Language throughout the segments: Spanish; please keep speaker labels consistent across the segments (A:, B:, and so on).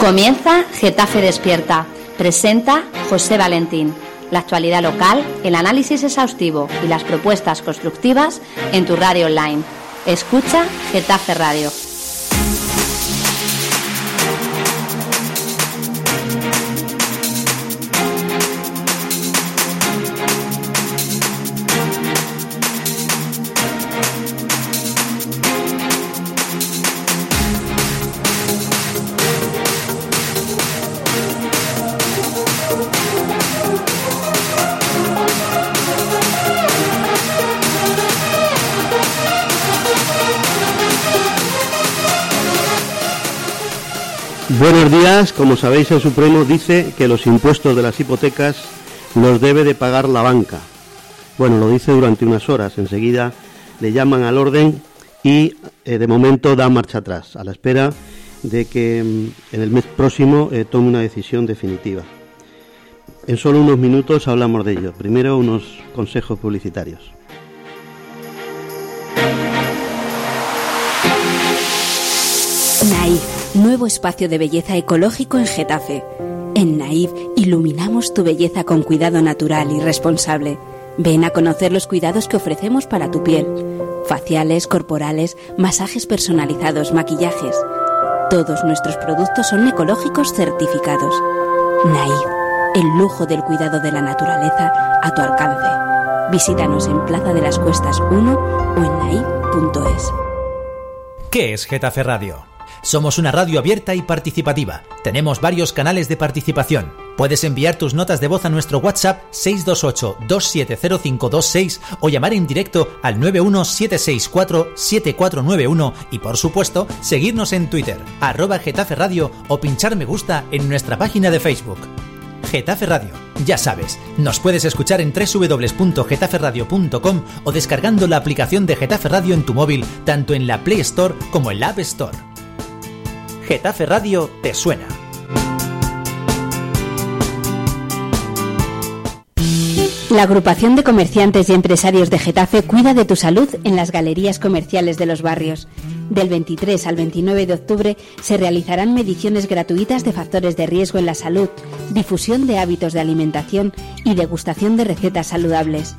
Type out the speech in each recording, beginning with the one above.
A: Comienza Getafe Despierta. Presenta José Valentín. La actualidad local, el análisis exhaustivo y las propuestas constructivas en tu radio online. Escucha Getafe Radio.
B: Buenos días. Como sabéis, el Supremo dice que los impuestos de las hipotecas los debe de pagar la banca. Bueno, lo dice durante unas horas. Enseguida le llaman al orden y eh, de momento da marcha atrás, a la espera de que mm, en el mes próximo eh, tome una decisión definitiva. En solo unos minutos hablamos de ello. Primero unos consejos publicitarios.
C: Nuevo espacio de belleza ecológico en Getafe. En Naif iluminamos tu belleza con cuidado natural y responsable. Ven a conocer los cuidados que ofrecemos para tu piel. Faciales, corporales, masajes personalizados, maquillajes. Todos nuestros productos son ecológicos certificados. Naif, el lujo del cuidado de la naturaleza a tu alcance. Visítanos en Plaza de las Cuestas 1 o en naif.es.
D: ¿Qué es Getafe Radio? Somos una radio abierta y participativa. Tenemos varios canales de participación. Puedes enviar tus notas de voz a nuestro WhatsApp 628-270526 o llamar en directo al 91764-7491 y por supuesto seguirnos en Twitter, arroba Getafe Radio o pinchar me gusta en nuestra página de Facebook. Getafe Radio. Ya sabes, nos puedes escuchar en www.getaferradio.com o descargando la aplicación de Getafe Radio en tu móvil, tanto en la Play Store como en la App Store. Getafe Radio te suena.
C: La agrupación de comerciantes y empresarios de Getafe cuida de tu salud en las galerías comerciales de los barrios. Del 23 al 29 de octubre se realizarán mediciones gratuitas de factores de riesgo en la salud, difusión de hábitos de alimentación y degustación de recetas saludables.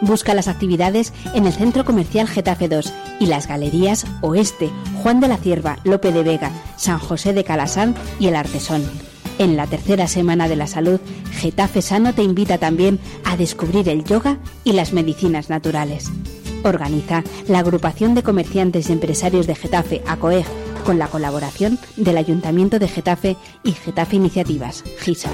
C: Busca las actividades en el Centro Comercial Getafe 2 y las galerías Oeste, Juan de la Cierva, Lope de Vega, San José de Calasán y El Artesón. En la tercera semana de la salud, Getafe Sano te invita también a descubrir el yoga y las medicinas naturales. Organiza la agrupación de comerciantes y empresarios de Getafe, ACOEG, con la colaboración del Ayuntamiento de Getafe y Getafe Iniciativas, GISA.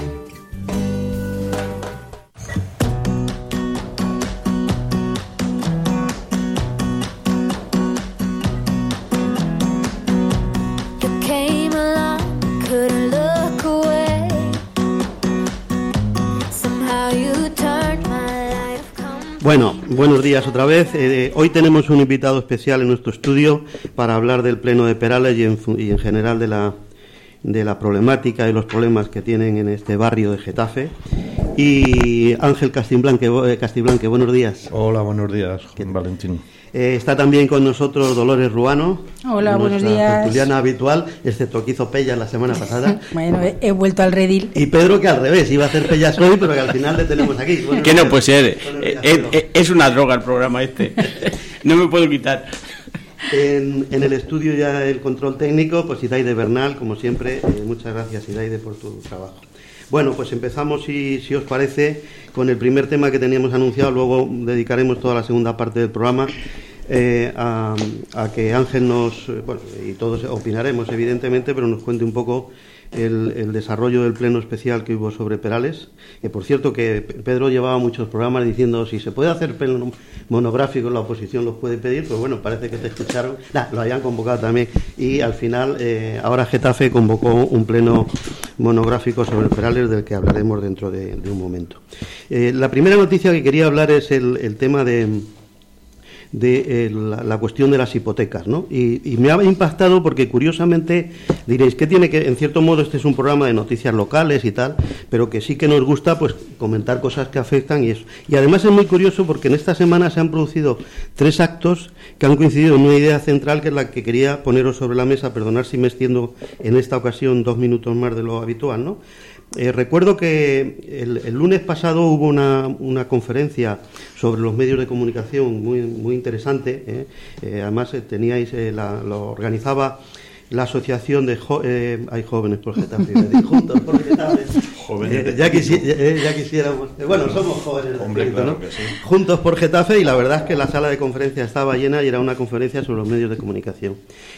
B: Bueno, buenos días otra vez. Eh, hoy tenemos un invitado especial en nuestro estudio para hablar del Pleno de Perales y en, general de la, de la problemática y los problemas que tienen en este barrio de Getafe. Y Ángel Castiblanque, eh, Castiblanque buenos días.
E: Hola, buenos días, Valentín.
B: Eh, está también con nosotros Dolores Ruano.
F: Hola, buenos días.
B: Juliana habitual, excepto que hizo Pella la semana pasada.
F: bueno, he, vuelto al redil.
B: Y Pedro que al revés, iba a hacer Pellas hoy, pero que al final le tenemos aquí.
G: que no puede ser. Eh, es, una droga el programa este. no me puedo quitar.
B: En, el estudio ya el control técnico, pues Idaide Bernal, como siempre, eh, muchas gracias Idaide por tu trabajo. Bueno, pues empezamos, si, si os parece, con el primer tema que teníamos anunciado, luego dedicaremos toda la segunda parte del programa eh, a, que Ángel nos, bueno, y todos opinaremos evidentemente, pero nos cuente un poco el, desarrollo del pleno especial que hubo sobre Perales, que por cierto que Pedro llevaba muchos programas diciendo si se puede hacer pleno monográfico la oposición los puede pedir, pues bueno, parece que te escucharon, lo habían convocado también y al final eh, ahora Getafe convocó un pleno monográfico sobre Perales del que hablaremos dentro de, un momento. Eh, la primera noticia que quería hablar es el, tema de de eh, la, cuestión de las hipotecas, ¿no? Y, me ha impactado porque curiosamente diréis que tiene que, en cierto modo, este es un programa de noticias locales y tal, pero que sí que nos gusta, pues, comentar cosas que afectan y eso. Y además es muy curioso porque en esta semana se han producido tres actos que han coincidido en una idea central que es la que quería poneros sobre la mesa, perdonar si me extiendo en esta ocasión dos minutos más de lo habitual, ¿no? Eh, recuerdo que el, lunes pasado hubo una, conferencia sobre los medios de comunicación muy, muy interesante. ¿eh? Eh, además, teníais, la, lo organizaba la asociación de hay jóvenes por Getafe, juntos por Getafe, jóvenes. ya, quisiéramos, bueno, somos jóvenes, Hombre, juntos por Getafe y la verdad es que la sala de conferencia estaba llena y era una conferencia sobre los medios de comunicación.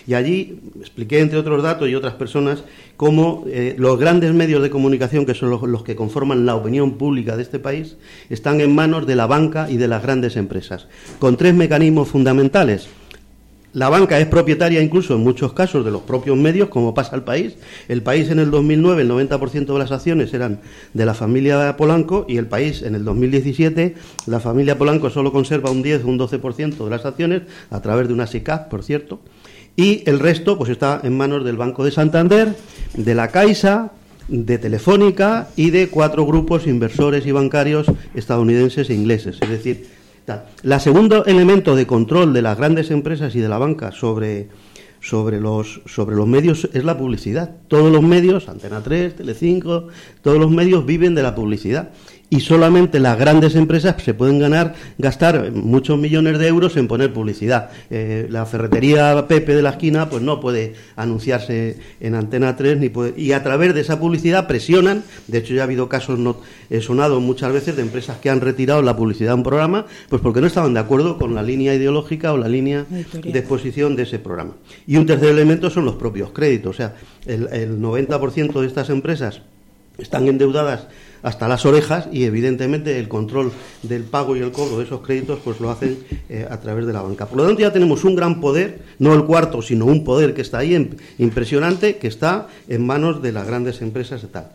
B: Y allí expliqué, entre otros datos y otras personas, cómo eh, los grandes medios de comunicación, que son los, que conforman la opinión pública de este país, están en manos de la banca y de las grandes empresas, con tres mecanismos fundamentales. La banca es propietaria incluso en muchos casos de los propios medios, como pasa al país. El país en el 2009, el 90% de las acciones eran de la familia Polanco y el país en el 2017, la familia Polanco solo conserva un 10 o un 12% de las acciones a través de una SICAP, por cierto, y el resto pues está en manos del Banco de Santander, de la Caixa, de Telefónica y de cuatro grupos inversores y bancarios estadounidenses e ingleses. Es decir, la segundo elemento de control de las grandes empresas y de la banca sobre, sobre, los, sobre los medios es la publicidad. Todos los medios, Antena 3, Telecinco, todos los medios viven de la publicidad y solamente las grandes empresas se pueden ganar, gastar muchos millones de euros en poner publicidad. Eh, la ferretería Pepe de la esquina pues no puede anunciarse en Antena 3 ni puede, y a través de esa publicidad presionan, de hecho ya ha habido casos no, sonados muchas veces de empresas que han retirado la publicidad de un programa pues porque no estaban de acuerdo con la línea ideológica o la línea de exposición de ese programa. Y un tercer elemento son los propios créditos, o sea, el, el 90% de estas empresas están endeudadas hasta las orejas y evidentemente el control del pago y el cobro de esos créditos pues lo hacen eh, a través de la banca. Por lo tanto ya tenemos un gran poder, no el cuarto, sino un poder que está ahí impresionante, que está en manos de las grandes empresas y tal.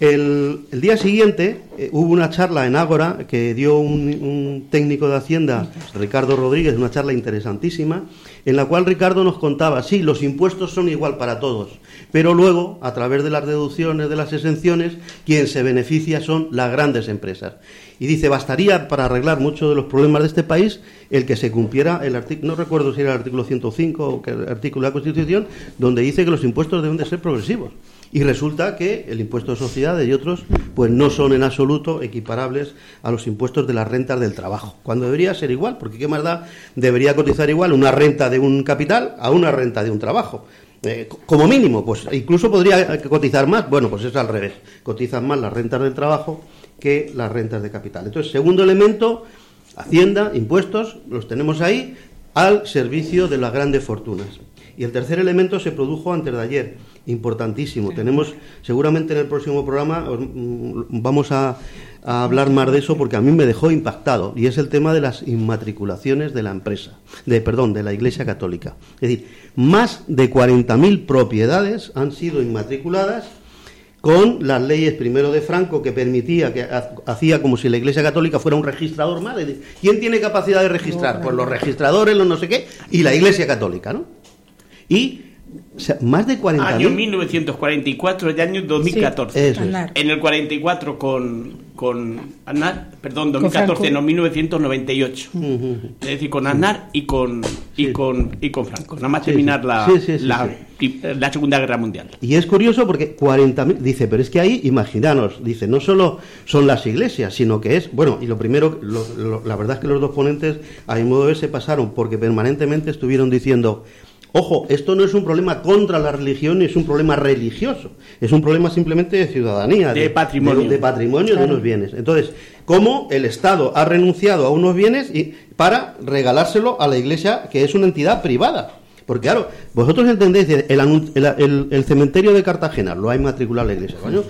B: El, día siguiente eh, hubo una charla en Ágora que dio un, técnico de Hacienda, Ricardo Rodríguez, una charla interesantísima, en la cual Ricardo nos contaba, sí, los impuestos son igual para todos, pero luego, a través de las deducciones, de las exenciones, quien se beneficia son las grandes empresas. Y dice, bastaría para arreglar muchos de los problemas de este país el que se cumpliera el artículo, no recuerdo si era el artículo 105 o el artículo de la Constitución, donde dice que los impuestos deben de ser progresivos. Y resulta que el impuesto de sociedades y otros pues no son en absoluto equiparables a los impuestos de las rentas del trabajo, cuando debería ser igual, porque qué más da, debería cotizar igual una renta de un capital a una renta de un trabajo. Eh, como mínimo, pues incluso podría cotizar más. Bueno, pues es al revés. Cotizan más las rentas del trabajo que las rentas de capital. Entonces, segundo elemento, Hacienda, impuestos, los tenemos ahí al servicio de las grandes fortunas. Y el tercer elemento se produjo antes de ayer importantísimo. Tenemos, seguramente en el próximo programa mm, vamos a, hablar más de eso porque a mí me dejó impactado y es el tema de las inmatriculaciones de la empresa, de perdón, de la Iglesia Católica. Es decir, más de 40.000 propiedades han sido inmatriculadas con las leyes primero de Franco que permitía que hacía como si la Iglesia Católica fuera un registrador más. ¿Quién tiene capacidad de registrar? Pues los registradores, los no sé qué, y la Iglesia Católica, ¿no? Y más de 40
G: Año 1944 y año 2014. En el 44 con, con Aznar, perdón, 2014, no, 1998. Es decir, con Aznar y con, y con, y con Franco. Nada más terminar la, la, Segunda Guerra Mundial.
B: Y es curioso porque 40.000, dice, pero es que ahí, imaginaros, dice, no solo son las iglesias, sino que es, bueno, y lo primero, la verdad es que los dos ponentes, a mi modo de ver, se pasaron porque permanentemente estuvieron diciendo Ojo, esto no es un problema contra la religión, es un problema religioso, es un problema simplemente de ciudadanía,
G: de, patrimonio,
B: de, patrimonio de unos bienes. Entonces, ¿cómo el Estado ha renunciado a unos bienes y, para regalárselo a la Iglesia, que es una entidad privada? Porque claro, vosotros entendéis, el, cementerio de Cartagena lo ha inmatriculado la Iglesia, coño,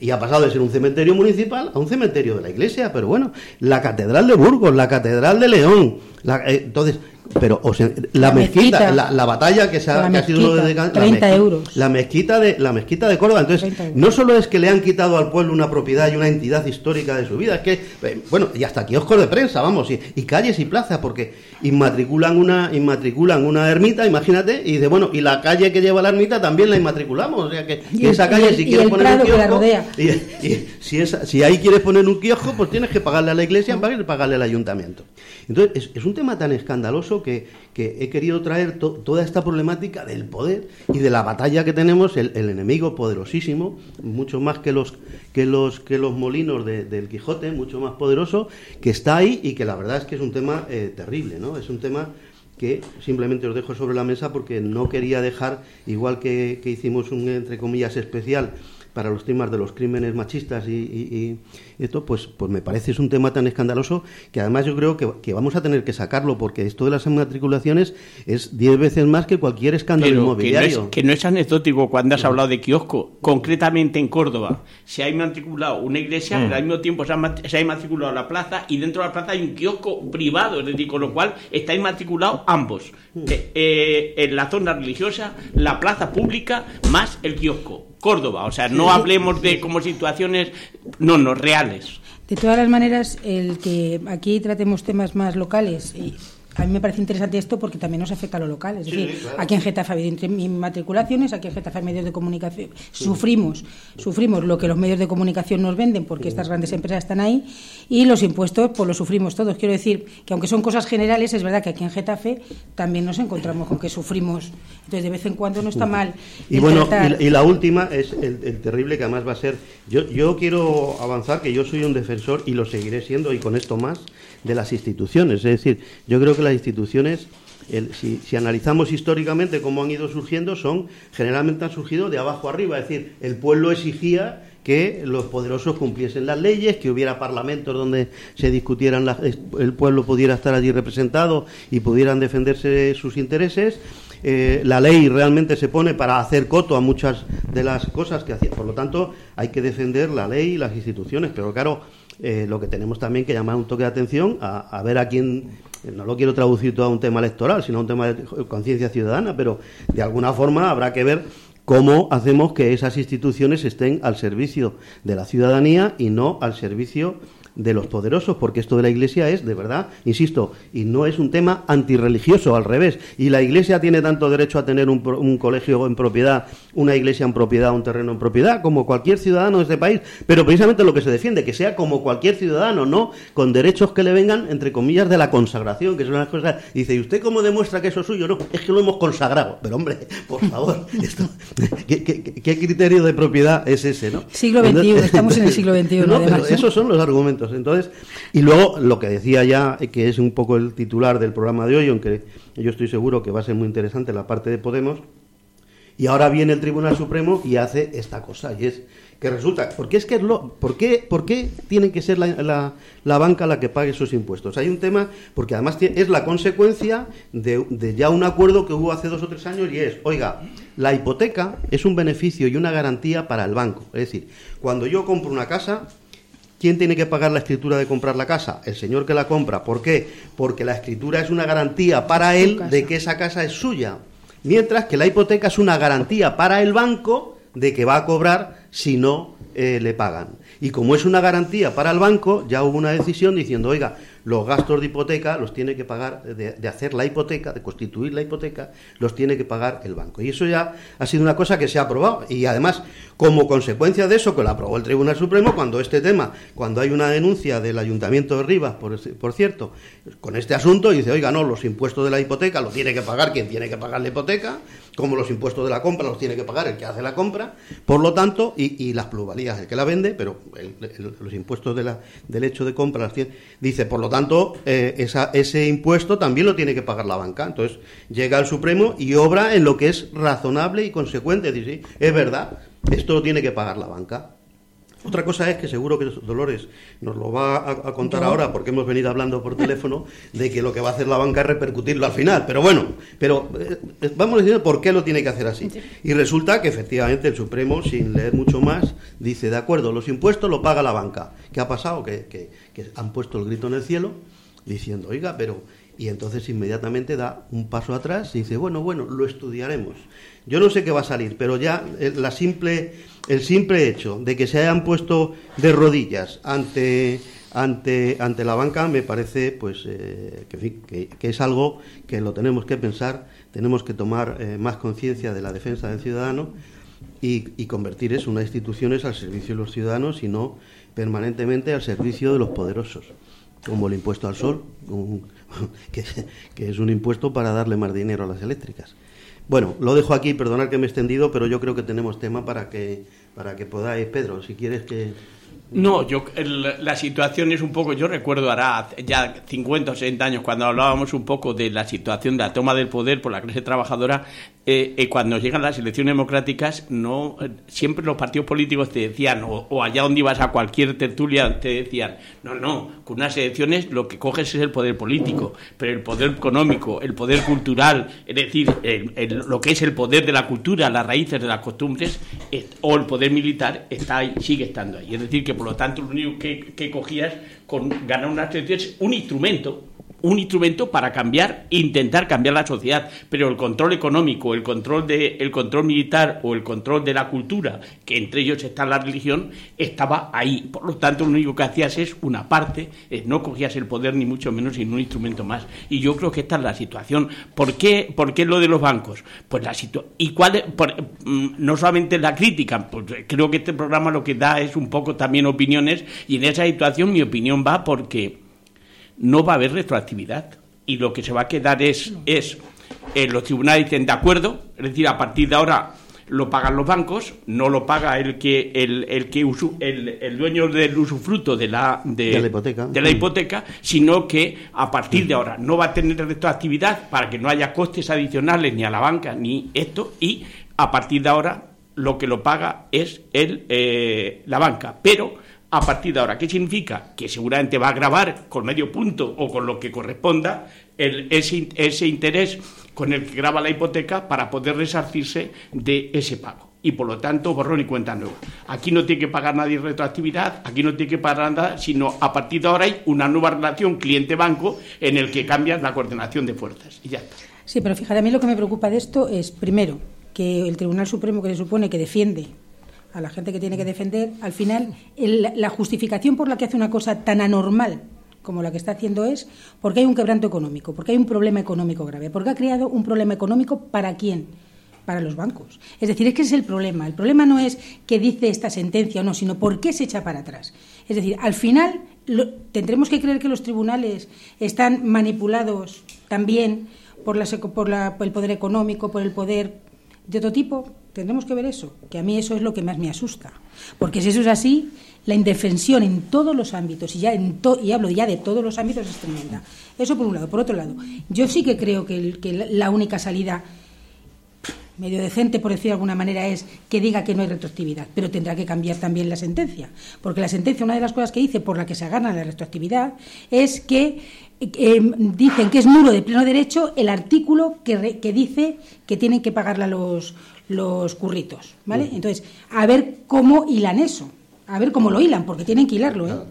B: y ha pasado de ser un cementerio municipal a un cementerio de la Iglesia, pero bueno, la Catedral de Burgos, la Catedral de León, eh, entonces pero o sea, la, mezquita, la, batalla que, se ha, que ha sido
F: de, 30 euros.
B: La mezquita de la mezquita de Córdoba. Entonces, no solo es que le han quitado al pueblo una propiedad y una entidad histórica de su vida, es que eh, bueno, y hasta kioscos de prensa, vamos, y, y calles y plazas porque inmatriculan una inmatriculan una ermita, imagínate, y dice, bueno, y la calle que lleva la ermita también la inmatriculamos, o sea que, esa calle si quieres poner un kiosco, y, si, si ahí quieres poner un kiosco, pues tienes que pagarle a la iglesia, pagarle al ayuntamiento. Entonces, es, un tema tan escandaloso que, he querido traer toda esta problemática del poder y de la batalla que tenemos, el, enemigo poderosísimo, mucho más que los, que los, que los molinos del Quijote, mucho más poderoso, que está ahí y que la verdad es que es un tema eh, terrible, ¿no? Es un tema que simplemente os dejo sobre la mesa porque no quería dejar, igual que, que hicimos un, entre comillas, especial para los temas de los crímenes machistas y, esto, pues, pues me parece es un tema tan escandaloso que además yo creo que, vamos a tener que sacarlo porque esto de las matriculaciones es diez veces más que cualquier escándalo inmobiliario.
G: Que no, es, anecdótico cuando has hablado de kiosco. Concretamente en Córdoba se ha matriculado una iglesia, pero al mismo tiempo se ha, inmatriculado la plaza y dentro de la plaza hay un kiosco privado, es decir, con lo cual está inmatriculado ambos. Eh, eh, en la zona religiosa, la plaza pública más el kiosco. Córdoba. O sea, no hablemos de como situaciones, no, no, reales.
F: De todas las maneras, el que aquí tratemos temas más locales y a mí me parece interesante esto porque también nos afecta a lo local. Es decir, aquí en Getafe ha habido inmatriculaciones, aquí en Getafe hay medios de comunicación. Sufrimos, sufrimos lo que los medios de comunicación nos venden porque estas grandes empresas están ahí y los impuestos pues los sufrimos todos. Quiero decir que aunque son cosas generales, es verdad que aquí en Getafe también nos encontramos con que sufrimos. Entonces, de vez en cuando no está mal.
B: Y bueno, y, la última es el, terrible que además va a ser. Yo, yo quiero avanzar que yo soy un defensor y lo seguiré siendo y con esto más de las instituciones. Es decir, yo creo que las instituciones, si, analizamos históricamente cómo han ido surgiendo, son generalmente han surgido de abajo arriba. Es decir, el pueblo exigía que los poderosos cumpliesen las leyes, que hubiera parlamentos donde se discutieran, el pueblo pudiera estar allí representado y pudieran defenderse sus intereses. Eh, la ley realmente se pone para hacer coto a muchas de las cosas que hacía. Por lo tanto, hay que defender la ley y las instituciones. Pero claro, eh, lo que tenemos también que llamar un toque de atención a, ver a quién, no lo quiero traducir todo a un tema electoral, sino a un tema de conciencia ciudadana, pero de alguna forma habrá que ver cómo hacemos que esas instituciones estén al servicio de la ciudadanía y no al servicio de los poderosos, porque esto de la Iglesia es, de verdad, insisto, y no es un tema antirreligioso, al revés. Y la Iglesia tiene tanto derecho a tener un, un, colegio en propiedad, una iglesia en propiedad, un terreno en propiedad, como cualquier ciudadano de este país. Pero precisamente lo que se defiende, que sea como cualquier ciudadano, no con derechos que le vengan, entre comillas, de la consagración, que son las cosas. dice, ¿y usted cómo demuestra que eso es suyo? No, es que lo hemos consagrado. Pero hombre, por favor, esto, ¿qué, criterio de propiedad es ese? ¿no?
F: Siglo XXI, estamos en el siglo XXI.
B: No, pero esos son los argumentos. Entonces, y luego lo que decía ya, que es un poco el titular del programa de hoy, aunque yo estoy seguro que va a ser muy interesante la parte de Podemos, y ahora viene el Tribunal Supremo y hace esta cosa, y es que resulta, porque es que es lo, ¿por qué, por tiene que ser la, la, banca la que pague esos impuestos? Hay un tema, porque además es la consecuencia de, de, ya un acuerdo que hubo hace dos o tres años y es, oiga, la hipoteca es un beneficio y una garantía para el banco. Es decir, cuando yo compro una casa, ¿Quién tiene que pagar la escritura de comprar la casa? El señor que la compra. ¿Por qué? Porque la escritura es una garantía para él de que esa casa es suya. Mientras que la hipoteca es una garantía para el banco de que va a cobrar si no eh, le pagan. Y como es una garantía para el banco, ya hubo una decisión diciendo, oiga, los gastos de hipoteca los tiene que pagar, de, hacer la hipoteca, de constituir la hipoteca, los tiene que pagar el banco. Y eso ya ha sido una cosa que se ha aprobado. Y además, como consecuencia de eso, que lo aprobó el Tribunal Supremo, cuando este tema, cuando hay una denuncia del Ayuntamiento de Rivas, por, por cierto, con este asunto, dice, oiga, no, los impuestos de la hipoteca los tiene que pagar quien tiene que pagar la hipoteca, como los impuestos de la compra los tiene que pagar el que hace la compra, por lo tanto, y, las plusvalías el que la vende, pero los impuestos del hecho de compra las tiene, dice, por lo tanto, eh, ese impuesto también lo tiene que pagar la banca. Entonces, llega al Supremo y obra en lo que es razonable y consecuente. Dice, sí, es verdad, esto lo tiene que pagar la banca. Otra cosa es que seguro que Dolores nos lo va a, contar ahora, porque hemos venido hablando por teléfono, de que lo que va a hacer la banca es repercutirlo al final. Pero bueno, pero eh, vamos diciendo por qué lo tiene que hacer así. Y resulta que efectivamente el Supremo, sin leer mucho más, dice, de acuerdo, los impuestos lo paga la banca. ¿Qué ha pasado? Que, que han puesto el grito en el cielo diciendo, oiga, pero Y entonces inmediatamente da un paso atrás y dice, bueno, bueno, lo estudiaremos. Yo no sé qué va a salir, pero ya la simple, el simple hecho de que se hayan puesto de rodillas ante, ante, ante la banca me parece pues eh, que, es algo que lo tenemos que pensar, tenemos que tomar eh, más conciencia de la defensa del ciudadano y, y convertir eso, unas instituciones al servicio de los ciudadanos y no permanentemente al servicio de los poderosos, como el impuesto al sol, que, es un impuesto para darle más dinero a las eléctricas. Bueno, lo dejo aquí, perdonad que me he extendido, pero yo creo que tenemos tema para que, para que podáis, Pedro, si quieres que...
G: No, yo la situación es un poco, yo recuerdo hará ya 50 o 60 años cuando hablábamos un poco de la situación de la toma del poder por la clase trabajadora, eh, eh, cuando llegan las elecciones democráticas, no eh, siempre los partidos políticos te decían, o, allá donde ibas a cualquier tertulia, te decían, no, no, con unas elecciones lo que coges es el poder político, pero el poder económico, el poder cultural, es decir, lo que es el poder de la cultura, las raíces de las costumbres, o el poder militar, está ahí, sigue estando ahí. Es decir, que por lo tanto lo único que, que cogías con ganar unas elecciones es un instrumento un instrumento para cambiar, intentar cambiar la sociedad, pero el control económico, el control de, el control militar o el control de la cultura, que entre ellos está la religión, estaba ahí. Por lo tanto, lo único que hacías es una parte, no cogías el poder ni mucho menos sin un instrumento más. Y yo creo que esta es la situación. ¿Por qué, por qué lo de los bancos? Pues la situación. ¿Y cuál? Mm, no solamente la crítica, pues creo que este programa lo que da es un poco también opiniones y en esa situación mi opinión va porque no va a haber retroactividad. Y lo que se va a quedar es, es eh, los tribunales dicen de acuerdo, es decir, a partir de ahora lo pagan los bancos, no lo paga el que el, el que el, dueño del usufructo de la de, la hipoteca, de la hipoteca, sino que a partir de ahora no va a tener retroactividad para que no haya costes adicionales ni a la banca ni esto. Y a partir de ahora lo que lo paga es el, eh, la banca, pero a partir de ahora. ¿Qué significa? Que seguramente va a grabar con medio punto o con lo que corresponda ese interés con el que graba la hipoteca para poder resarcirse de ese pago. Y por lo tanto, borrón y cuenta nueva. Aquí no tiene que pagar nadie retroactividad, aquí no tiene que pagar nada, sino a partir de ahora hay una nueva relación cliente-banco en el que cambia la coordinación de fuerzas. Y ya está.
F: Sí, pero fíjate, a mí lo que me preocupa de esto es, primero, que el Tribunal Supremo, que se supone que defiende a la gente que tiene que defender, al final la justificación por la que hace una cosa tan anormal como la que está haciendo es porque hay un quebranto económico, porque hay un problema económico grave, porque ha creado un problema económico para quién, para los bancos. Es decir, es que es el problema. El problema no es que dice esta sentencia o no, sino por qué se echa para atrás. Es decir, al final tendremos que creer que los tribunales están manipulados también por, la, por, la, por el poder económico, por el poder de otro tipo. Tendremos que ver eso, que a mí eso es lo que más me asusta. Porque si eso es así, la indefensión en todos los ámbitos, y, ya en y hablo ya de todos los ámbitos, es tremenda. Eso por un lado. Por otro lado, yo sí que creo que, la única salida medio decente, por decir de alguna manera, es que diga que no hay retroactividad, pero tendrá que cambiar también la sentencia. Porque la sentencia, una de las cosas que dice por la que se gana la retroactividad, es que eh, dicen que es nulo de pleno derecho el artículo que, que dice que tienen que pagarla los, los curritos, ¿vale? Entonces, a ver cómo hilan eso, a ver cómo lo hilan, porque tienen que hilarlo, ¿eh?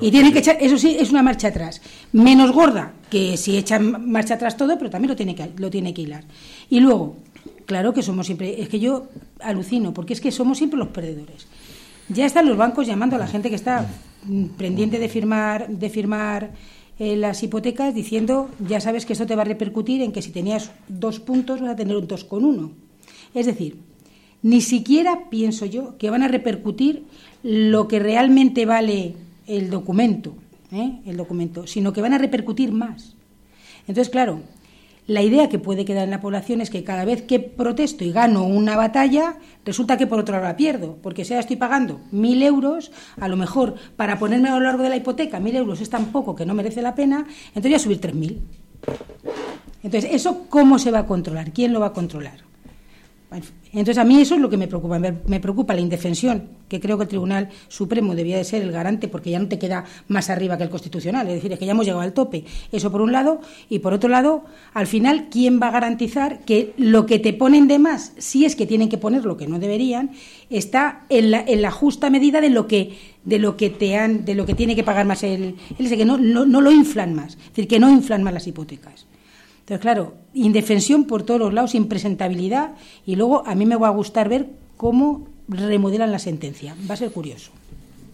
F: Y tienen que echar, eso sí, es una marcha atrás, menos gorda que si echan marcha atrás todo, pero también lo tiene que, lo tiene que hilar. Y luego, claro que somos siempre, es que yo alucino, porque es que somos siempre los perdedores. Ya están los bancos llamando a la gente que está pendiente de firmar, de firmar eh, las hipotecas, diciendo, ya sabes que eso te va a repercutir en que si tenías dos puntos vas a tener un dos con uno. Es decir, ni siquiera pienso yo que van a repercutir lo que realmente vale el documento, ¿eh? el documento, sino que van a repercutir más. Entonces, claro, la idea que puede quedar en la población es que cada vez que protesto y gano una batalla, resulta que por otro lado la pierdo, porque si ahora estoy pagando mil euros, a lo mejor para ponerme a lo largo de la hipoteca mil euros es tan poco que no merece la pena, entonces voy a subir tres mil. Entonces, ¿eso cómo se va a controlar? ¿Quién lo va a controlar? Entonces, a mí eso es lo que me preocupa. Me preocupa la indefensión, que creo que el Tribunal Supremo debía de ser el garante, porque ya no te queda más arriba que el Constitucional. Es decir, es que ya hemos llegado al tope. Eso por un lado. Y por otro lado, al final, ¿quién va a garantizar que lo que te ponen de más, si es que tienen que poner lo que no deberían, está en la, en la justa medida de lo que de lo que te han, de lo que tiene que pagar más el, el que no, no lo inflan más, es decir, que no inflan más las hipotecas. Entonces, claro, indefensión por todos los lados, impresentabilidad, y luego a mí me va a gustar ver cómo remodelan la sentencia. Va a ser curioso.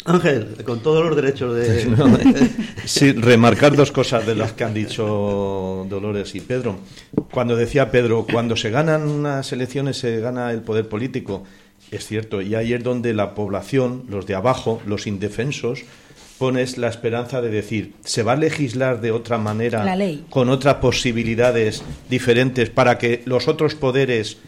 B: Ángel, con todos los derechos de...
E: sí, remarcar dos cosas de las que han dicho Dolores y Pedro. Cuando decía Pedro, cuando se ganan unas elecciones se gana el poder político, es cierto, y ahí es donde la población, los de abajo, los indefensos, pones la esperanza de decir, ¿se va a legislar de otra manera, con otras posibilidades diferentes para que los otros poderes,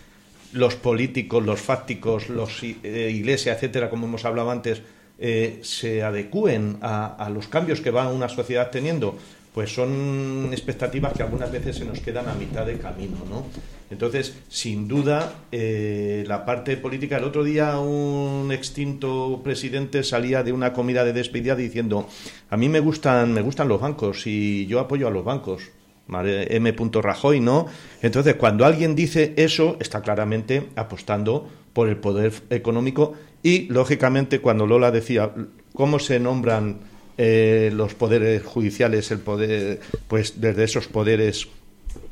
E: los políticos, los fácticos, los eh, iglesia, etcétera, como hemos hablado antes, eh, se adecúen a, los cambios que va una sociedad teniendo? Pues son expectativas que algunas veces se nos quedan a mitad de camino, ¿no? Entonces, sin duda, eh, la parte política. El otro día un extinto presidente salía de una comida de despedida diciendo: A mí me gustan, me gustan los bancos y yo apoyo a los bancos. M. Rajoy, ¿no? Entonces, cuando alguien dice eso, está claramente apostando por el poder económico y, lógicamente, cuando Lola decía cómo se nombran eh, los poderes judiciales, el poder, pues desde esos poderes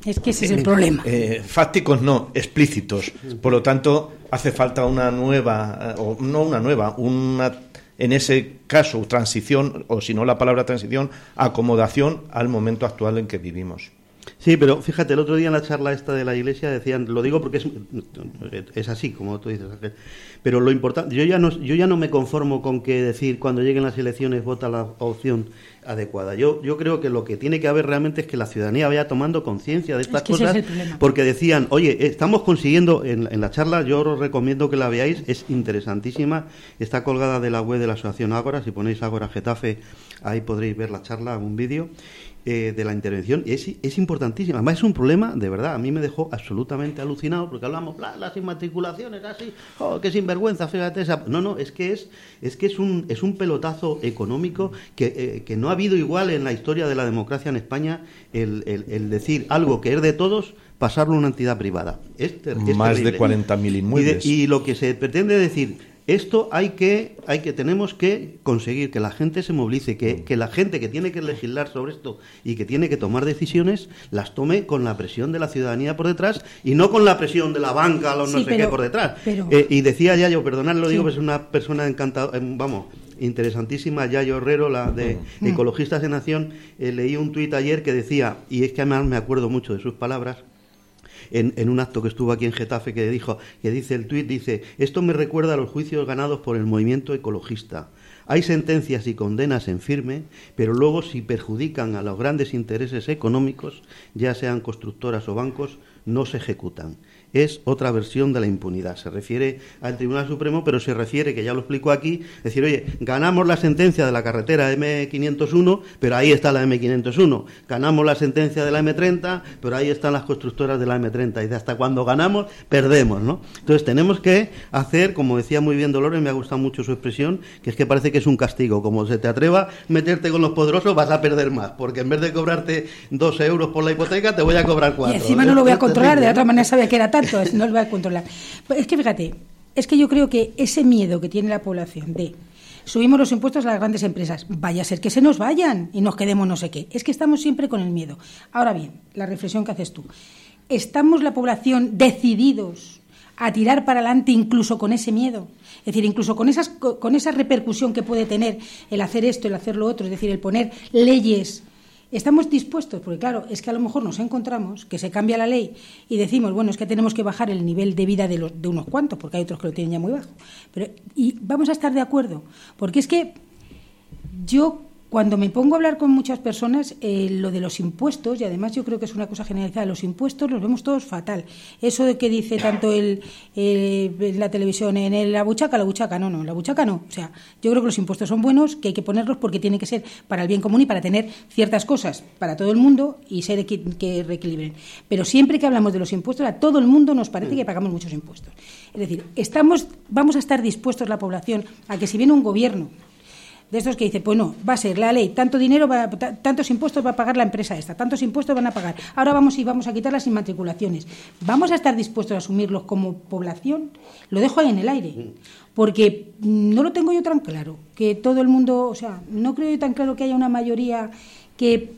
F: es que ese es el problema.
E: Eh, fácticos no, explícitos. Por lo tanto, hace falta una nueva, eh, o no una nueva, una, en ese caso, transición, o si no la palabra transición, acomodación al momento actual en que vivimos.
B: Sí, pero fíjate, el otro día en la charla esta de la iglesia decían, lo digo porque es, es así, como tú dices, pero lo importante, yo ya no, yo ya no me conformo con que decir cuando lleguen las elecciones vota la opción adecuada. Yo, yo creo que lo que tiene que haber realmente es que la ciudadanía vaya tomando conciencia de estas cosas, porque decían, oye, estamos consiguiendo, en, en, la charla yo os recomiendo que la veáis, es interesantísima, está colgada de la web de la Asociación Ágora, si ponéis Ágora Getafe, ahí podréis ver la charla, un vídeo, eh, de la intervención es, es importantísima. Además, es un problema, de verdad, a mí me dejó absolutamente alucinado porque hablamos, las inmatriculaciones, así, oh, qué sinvergüenza, fíjate esa. No, no, es que es, es, que es, un, es un pelotazo económico que, eh, que no ha habido igual en la historia de la democracia en España el, el, decir algo que es de todos pasarlo a una entidad privada. Es,
E: Más de 40.000 inmuebles.
B: y, lo que se pretende decir esto hay que, hay que, tenemos que conseguir que la gente se movilice, que, que, la gente que tiene que legislar sobre esto y que tiene que tomar decisiones, las tome con la presión de la ciudadanía por detrás y no con la presión de la banca o no sé qué por detrás. Eh, y decía ya yo, perdonad, lo digo, es una persona encantada, em, vamos, interesantísima, Yayo Herrero, la de Ecologistas de Nación, eh, leí un tuit ayer que decía, y es que además me acuerdo mucho de sus palabras, en, un acto que estuvo aquí en Getafe que dijo, que dice el tuit, dice, esto me recuerda a los juicios ganados por el movimiento ecologista. Hay sentencias y condenas en firme, pero luego si perjudican a los grandes intereses económicos, ya sean constructoras o bancos, no se ejecutan es otra versión de la impunidad. Se refiere al Tribunal Supremo, pero se refiere, que ya lo explico aquí, decir, oye, ganamos la sentencia de la carretera M501, pero ahí está la M501. Ganamos la sentencia de la M30, pero ahí están las constructoras de la M30. Y hasta cuando ganamos, perdemos, ¿no? Entonces tenemos que hacer, como decía muy bien Dolores, me ha gustado mucho su expresión, que es que parece que es un castigo. Como se te atreva a meterte con los poderosos, vas a perder más, porque en vez de cobrarte dos euros por la hipoteca, te voy a cobrar cuatro.
F: Y encima no lo voy a controlar, de otra manera sabía que era no lo va a controlar. Es que fíjate, es que yo creo que ese miedo que tiene la población de subimos los impuestos a las grandes empresas, vaya a ser que se nos vayan y nos quedemos no sé qué. Es que estamos siempre con el miedo. Ahora bien, la reflexión que haces tú. ¿Estamos la población decididos a tirar para adelante incluso con ese miedo? Es decir, incluso con, esas, con esa repercusión que puede tener el hacer esto, el hacer lo otro, es decir, el poner leyes Estamos dispuestos, porque claro, es que a lo mejor nos encontramos que se cambia la ley y decimos, bueno, es que tenemos que bajar el nivel de vida de, los, de unos cuantos, porque hay otros que lo tienen ya muy bajo. Pero, y vamos a estar de acuerdo, porque es que yo cuando me pongo a hablar con muchas personas, eh, lo de los impuestos, y además yo creo que es una cosa generalizada, los impuestos los vemos todos fatal. Eso de que dice tanto el, la televisión, en la buchaca, la buchaca, no, no, la buchaca no. O sea, yo creo que los impuestos son buenos, que hay que ponerlos porque tienen que ser para el bien común y para tener ciertas cosas para todo el mundo y ser que reequilibren. Pero siempre que hablamos de los impuestos, a todo el mundo nos parece que pagamos muchos impuestos. Es decir, estamos, vamos a estar dispuestos la población a que si viene un gobierno de estos que dice, pues no, va a ser la ley, tanto dinero, va, tantos impuestos va a pagar la empresa esta, tantos impuestos van a pagar. Ahora vamos y vamos a quitar las inmatriculaciones. ¿Vamos a estar dispuestos a asumirlos como población? Lo dejo ahí en el aire, porque no lo tengo yo tan claro, que todo el mundo, o sea, no creo yo tan claro que haya una mayoría que,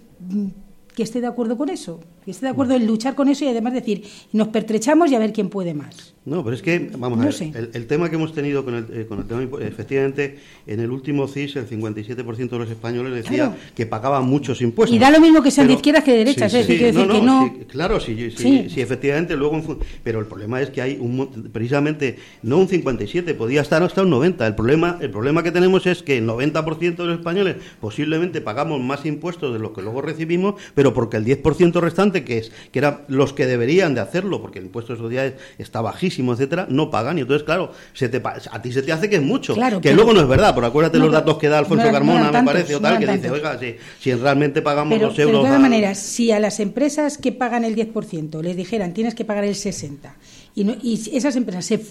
F: que esté de acuerdo con eso, que esté de acuerdo en luchar con eso y además decir, nos pertrechamos y a ver quién puede más.
B: No, pero es que, vamos a ver, el, tema que hemos tenido con el, eh, con el tema, efectivamente, en el último CIS el 57% de los españoles decía que pagaban muchos impuestos.
F: Y da lo mismo que sean de izquierdas que de derechas, ¿eh? decir que no.
B: claro, sí, sí, efectivamente, luego, pero el problema es que hay un, precisamente, no un 57, podía estar hasta un 90. El problema, el problema que tenemos es que el 90% de los españoles posiblemente pagamos más impuestos de los que luego recibimos, pero porque el 10% restante, que es que eran los que deberían de hacerlo, porque el impuesto de sociedades está bajísimo, etcétera, no pagan. Y entonces, claro, se te, a ti se te hace que es mucho. que luego no es verdad, pero acuérdate los datos que da Alfonso Carmona, me parece, o tal, que dice, oiga, si, si realmente pagamos los euros.
F: de todas maneras, si a las empresas que pagan el 10% les dijeran tienes que pagar el 60%, y, y esas empresas se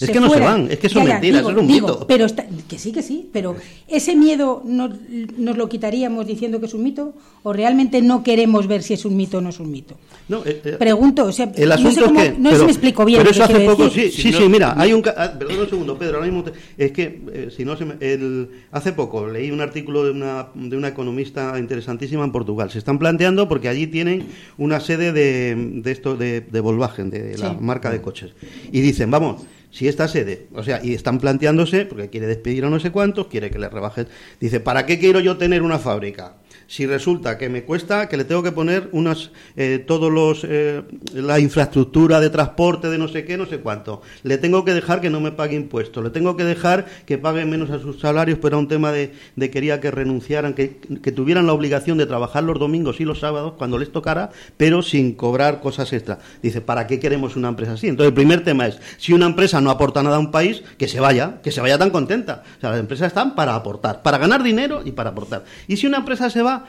B: es que no se van, es que son mentiras, es un mito.
F: Pero que sí, que sí, pero ¿ese miedo nos, nos, lo quitaríamos diciendo que es un mito? ¿O realmente no queremos ver si es un mito o no es un mito? No, eh, eh, Pregunto, o sea,
B: el asunto no sé cómo,
F: no sé si me explico bien.
B: Pero eso hace poco, sí, sí, sí, mira, hay un. Ah, perdón un segundo, Pedro, ahora mismo. es que, eh, si no se me, el, hace poco leí un artículo de una, de una economista interesantísima en Portugal. Se están planteando porque allí tienen una sede de, de esto de, de Volkswagen, de la marca de coches. Y dicen, vamos si esta sede, o sea, y están planteándose, porque quiere despedir a no sé cuántos, quiere que le rebajen, dice, ¿para qué quiero yo tener una fábrica? Si resulta que me cuesta que le tengo que poner unas eh, todos los eh, la infraestructura de transporte de no sé qué no sé cuánto. Le tengo que dejar que no me pague impuestos. Le tengo que dejar que pague menos a sus salarios pero era un tema de, de quería que renunciaran que, que, tuvieran la obligación de trabajar los domingos y los sábados cuando les tocara pero sin cobrar cosas extra. Dice para qué queremos una empresa así entonces el primer tema es si una empresa no aporta nada a un país que se vaya que se vaya tan contenta. O sea las empresas están para aportar para ganar dinero y para aportar. Y si una empresa se va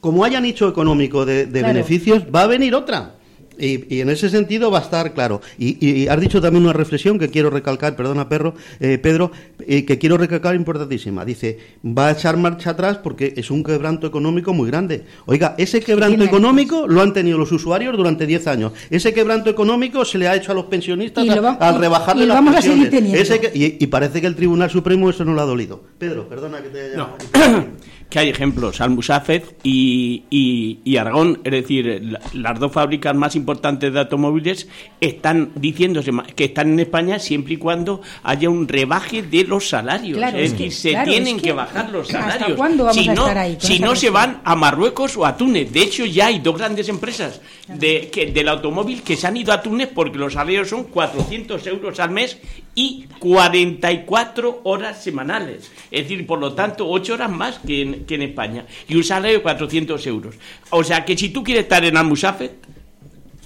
B: como haya nicho económico de, beneficios, va a venir otra. Y, en ese sentido va a estar claro. Y, has dicho también una reflexión que quiero recalcar, perdona perro, eh, Pedro, eh, que quiero recalcar importantísima. Dice, va a echar marcha atrás porque es un quebranto económico muy grande. Oiga, ese quebranto económico lo han tenido los usuarios durante 10 años. Ese quebranto económico se le ha hecho a los pensionistas al rebajarle las pensiones. y, parece que el Tribunal Supremo eso no lo ha dolido. Pedro, perdona que te haya...
G: No. Que hay ejemplos, Almusafez y, y, Aragón, es decir, las dos fábricas más importantes de automóviles están diciéndose que están en España siempre y cuando haya un rebaje de los salarios. es, decir, se tienen que, bajar los salarios. si no, Si no se van a Marruecos o a Túnez. De hecho, ya hay dos grandes empresas de, que, del automóvil que se han ido a Túnez porque los salarios son 400 euros al mes y 44 horas semanales. Es decir, por lo tanto, 8 horas más que en, que en España. Y un salario de 400 euros. O sea que si tú quieres estar en Almusafet,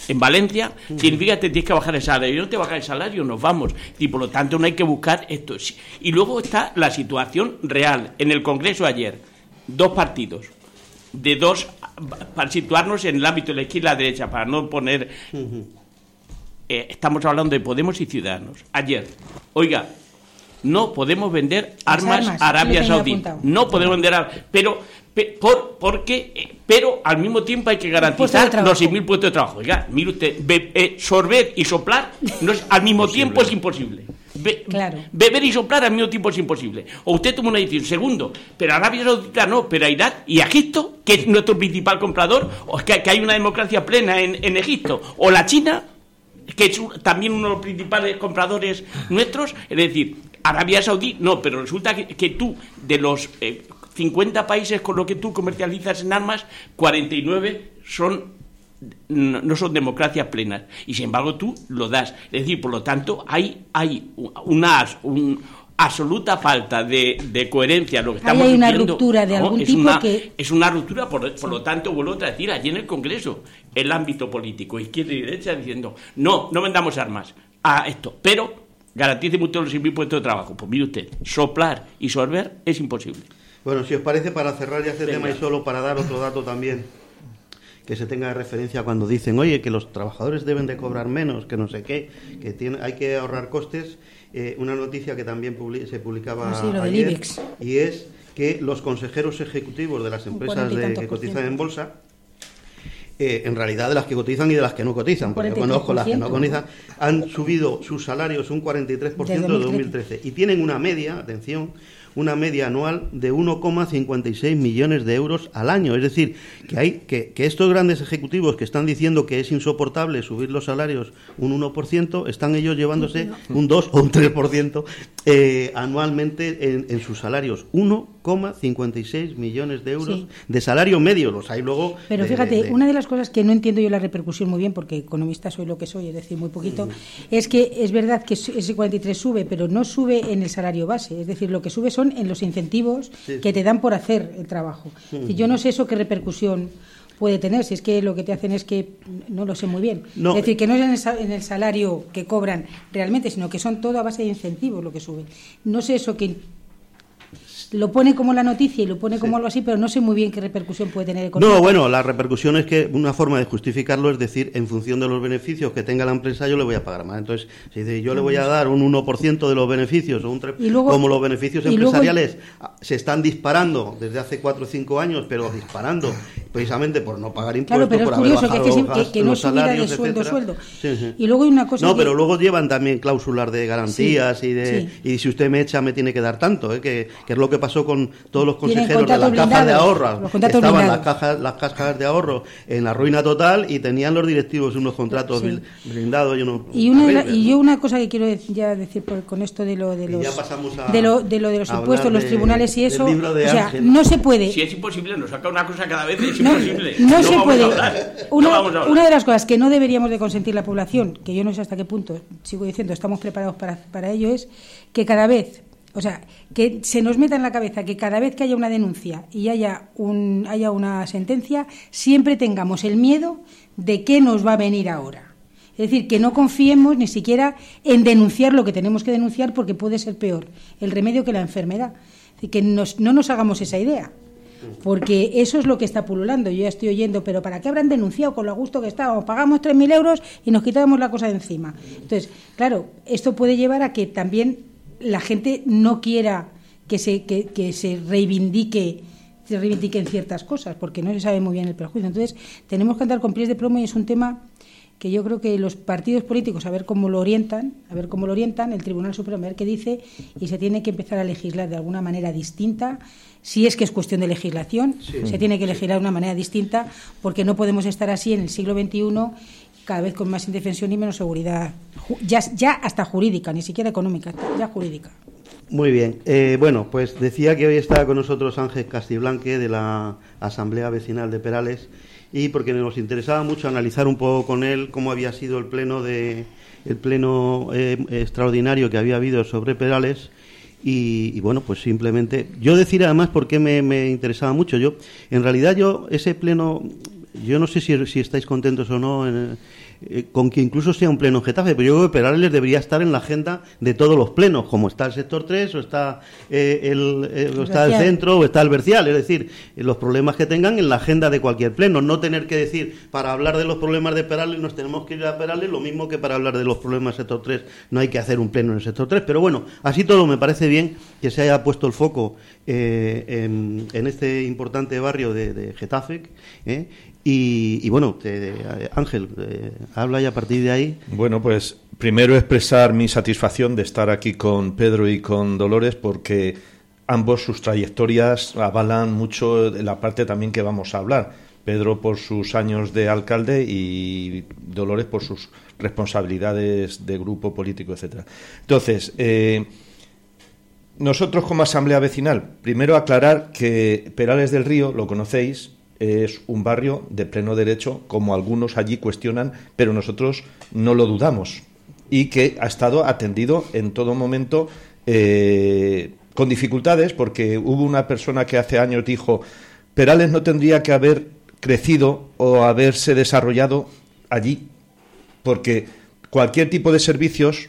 G: en Valencia, significa que te tienes que bajar el salario. Y no te bajas el salario, nos vamos. Y por lo tanto no hay que buscar esto. Y luego está la situación real. En el Congreso ayer, dos partidos, de dos, para situarnos en el ámbito de la izquierda y la derecha, para no poner... Eh, estamos hablando de Podemos y Ciudadanos. Ayer, oiga, no podemos vender armas, a Arabia Saudí. No podemos vender armas. Pero, por, porque, pero al mismo tiempo hay que garantizar los 6.000 puestos de trabajo. Oiga, mire usted, eh, sorber y soplar no es, al mismo tiempo es imposible. Beber y soplar al mismo tiempo es imposible. O usted toma una decisión. Segundo, pero Arabia Saudita no, pero a Irak y Egipto, que es nuestro principal comprador, o que, que hay una democracia plena en, en Egipto, o la China, que es también uno de los principales compradores nuestros, es decir, Arabia Saudí, no, pero resulta que, tú, de los 50 eh, países con los que tú comercializas en armas, 49 son no, son democracias plenas. Y sin embargo tú lo das. Es decir por lo tanto hay hay una un, absoluta falta de, coherencia lo que estamos
F: hay una ruptura de algún
G: es
F: tipo
G: una,
F: que...
G: Es una ruptura, por, lo tanto, vuelvo a decir, allí en el Congreso, el ámbito político, izquierda y derecha, diciendo, no, no vendamos armas a esto, pero garantice mucho los impuestos de trabajo. Pues mire usted, soplar y sorber es imposible.
B: Bueno, si os parece, para cerrar ya este tema y solo para dar otro dato también que se tenga de referencia cuando dicen, oye, que los trabajadores deben de cobrar menos, que no sé qué, que tiene, hay que ahorrar costes. Eh, una noticia que también se publicaba
F: ah,
B: ayer, y es que los consejeros ejecutivos de las empresas que cotizan en bolsa eh, en realidad de las que cotizan y de las que no cotizan, porque conozco las que no cotizan, han subido sus salarios un 43% de 2013 y tienen una media, atención, una media anual de 1,56 millones de euros al año. Es decir, que, hay, que, que, estos grandes ejecutivos que están diciendo que es insoportable subir los salarios un 1%, están ellos llevándose un 2 o un 3% eh, anualmente en, sus salarios. 1,56 millones de euros de salario medio. Los hay luego.
F: Pero fíjate, una de las cosas que no entiendo yo la repercusión muy bien, porque economista soy lo que soy, es decir, muy poquito, es que es verdad que ese 43 sube, pero no sube en el salario base. Es decir, lo que sube son en los incentivos que te dan por hacer el trabajo. y yo no sé eso qué repercusión puede tener, si es que lo que te hacen es que no lo sé muy bien. Es decir, que no es en el, salario que cobran realmente, sino que son todo a base de incentivos lo que suben. No sé eso que lo pone como la noticia y lo pone como algo así, pero no sé muy bien qué repercusión puede tener
B: económica. No, bueno, la repercusión es que una forma de justificarlo es decir, en función de los beneficios que tenga la empresa, yo le voy a pagar más. Entonces, si dice, yo le voy a dar un 1% de los beneficios, o un como los beneficios empresariales se están disparando desde hace 4 o 5 años, pero disparando precisamente por no pagar impuestos,
F: claro, pero
B: es
F: curioso que, que, no subiera de sueldo sueldo. Y luego hay una cosa.
B: No, pero luego llevan también cláusulas de garantías y de y si usted me echa me tiene que dar tanto, ¿eh? que, que es lo que pasó con todos los consejeros de las cajas de ahorro. Estaban las cajas, las cajas de ahorro en la ruina total y tenían los directivos unos contratos blindados y unos.
F: Y, una, y yo una cosa que quiero ya decir con esto de lo de los de lo, de lo de los impuestos, los tribunales y eso, o sea, no se puede.
G: Si es imposible, nos saca una cosa cada vez es imposible.
F: No, se puede. Una, una de las cosas que no deberíamos de consentir la población, que yo no sé hasta qué punto, sigo diciendo, estamos preparados para, para ello, es que cada vez o sea, que se nos meta en la cabeza que cada vez que haya una denuncia y haya, un, haya una sentencia, siempre tengamos el miedo de qué nos va a venir ahora. Es decir, que no confiemos ni siquiera en denunciar lo que tenemos que denunciar porque puede ser peor el remedio que la enfermedad. que no nos hagamos esa idea. Porque eso es lo que está pululando. Yo ya estoy oyendo, pero ¿para qué habrán denunciado con lo gusto que estábamos? Pagamos 3.000 euros y nos quitamos la cosa de encima. Entonces, claro, esto puede llevar a que también la gente no quiera que se, que, se reivindique se reivindiquen ciertas cosas, porque no se sabe muy bien el perjuicio. Entonces, tenemos que andar con pies de plomo y es un tema que yo creo que los partidos políticos, a ver cómo lo orientan, a ver cómo lo orientan, el Tribunal Supremo, a ver qué dice, y se tiene que empezar a legislar de alguna manera distinta. Si es que es cuestión de legislación, se tiene que legislar de una manera distinta, porque no podemos estar así en el siglo XXI cada vez con más indefensión y menos seguridad, ya, ya hasta jurídica, ni siquiera económica, ya jurídica.
B: Muy bien. Eh, bueno, pues decía que hoy está con nosotros Ángel Castiblanque de la Asamblea Vecinal de Perales y porque nos interesaba mucho analizar un poco con él cómo había sido el pleno de el pleno eh, extraordinario que había habido sobre Perales y, bueno pues simplemente yo decir además por qué me, me, interesaba mucho yo en realidad yo ese pleno yo no sé si, si estáis contentos o no en, eh, con que incluso sea un pleno Getafe, pero yo creo que Perales debería estar en la agenda de todos los plenos, como está el sector 3 o está, eh, el, eh, está el centro o está el Bercial, es decir, los problemas que tengan en la agenda de cualquier pleno, no tener que decir, para hablar de los problemas de Perales nos tenemos que ir a Perales, lo mismo que para hablar de los problemas del sector 3 no hay que hacer un pleno en el sector 3, pero bueno, así todo me parece bien que se haya puesto el foco en, este importante barrio de, de Getafe, y, bueno, Ángel, eh, habla y a partir de ahí.
E: Bueno, pues primero expresar mi satisfacción de estar aquí con Pedro y con Dolores porque ambos sus trayectorias avalan mucho la parte también que vamos a hablar. Pedro por sus años de alcalde y Dolores por sus responsabilidades de grupo político, etcétera. Entonces, eh, nosotros como asamblea vecinal, primero aclarar que Perales del Río, lo conocéis, es un barrio de pleno derecho, como algunos allí cuestionan, pero nosotros no lo dudamos, y que ha estado atendido en todo momento eh, con dificultades, porque hubo una persona que hace años dijo, Perales no tendría que haber crecido o haberse desarrollado allí, porque cualquier tipo de servicios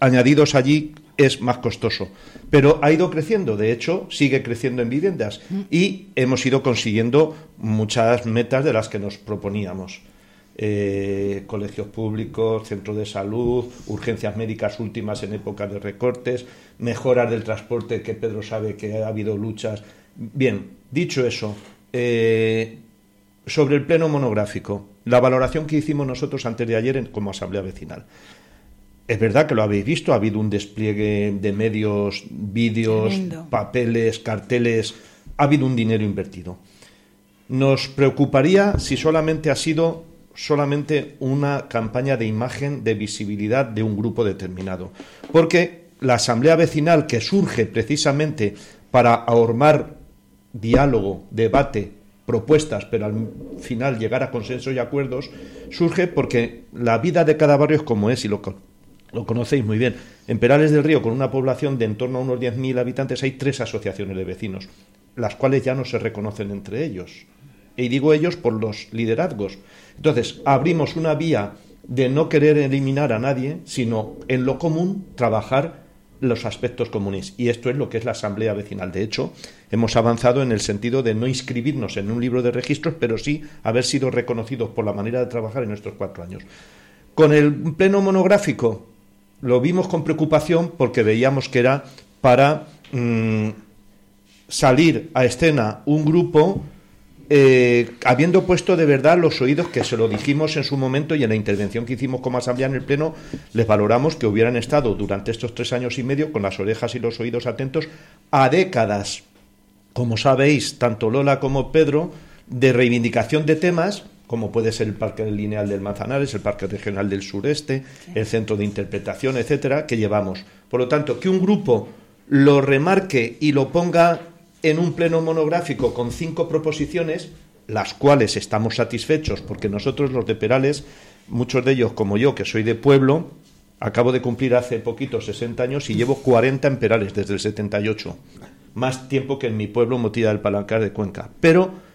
E: añadidos allí es más costoso. Pero ha ido creciendo, de hecho, sigue creciendo en viviendas y hemos ido consiguiendo muchas metas de las que nos proponíamos. Eh, colegios públicos, centros de salud, urgencias médicas últimas en época de recortes, mejoras del transporte, que Pedro sabe que ha habido luchas. Bien, dicho eso, eh, sobre el pleno monográfico, la valoración que hicimos nosotros antes de ayer como asamblea vecinal. Es verdad que lo habéis visto, ha habido un despliegue de medios, vídeos, papeles, carteles, ha habido un dinero invertido. Nos preocuparía si solamente ha sido solamente una campaña de imagen, de visibilidad de un grupo determinado. Porque la asamblea vecinal que surge precisamente para ahormar diálogo, debate, propuestas, pero al final llegar a consensos y acuerdos, surge porque la vida de cada barrio es como es y lo, lo conocéis muy bien. En Perales del Río, con una población de en torno a unos 10.000 habitantes, hay tres asociaciones de vecinos, las cuales ya no se reconocen entre ellos. Y digo ellos por los liderazgos. Entonces, abrimos una vía de no querer eliminar a nadie, sino en lo común trabajar los aspectos comunes. Y esto es lo que es la Asamblea Vecinal. De hecho, hemos avanzado en el sentido de no inscribirnos en un libro de registros, pero sí haber sido reconocidos por la manera de trabajar en nuestros cuatro años. Con el pleno monográfico lo vimos con preocupación porque veíamos que era para mm, salir a escena un grupo eh, habiendo puesto de verdad los oídos que se lo dijimos en su momento y en la intervención que hicimos como asamblea en el Pleno, les valoramos que hubieran estado durante estos tres años y medio con las orejas y los oídos atentos a décadas, como sabéis, tanto Lola como Pedro, de reivindicación de temas como puede ser el Parque Lineal del Manzanares, el Parque Regional del Sureste, el Centro de Interpretación, etcétera, que llevamos. Por lo tanto, que un grupo lo remarque y lo ponga en un pleno monográfico con cinco proposiciones, las cuales estamos satisfechos porque nosotros los de Perales, muchos de ellos como yo, que soy de pueblo, acabo de cumplir hace poquito 60 años y llevo 40 en Perales desde el 78. Más tiempo que en mi pueblo Motilla del Palancar de Cuenca. Pero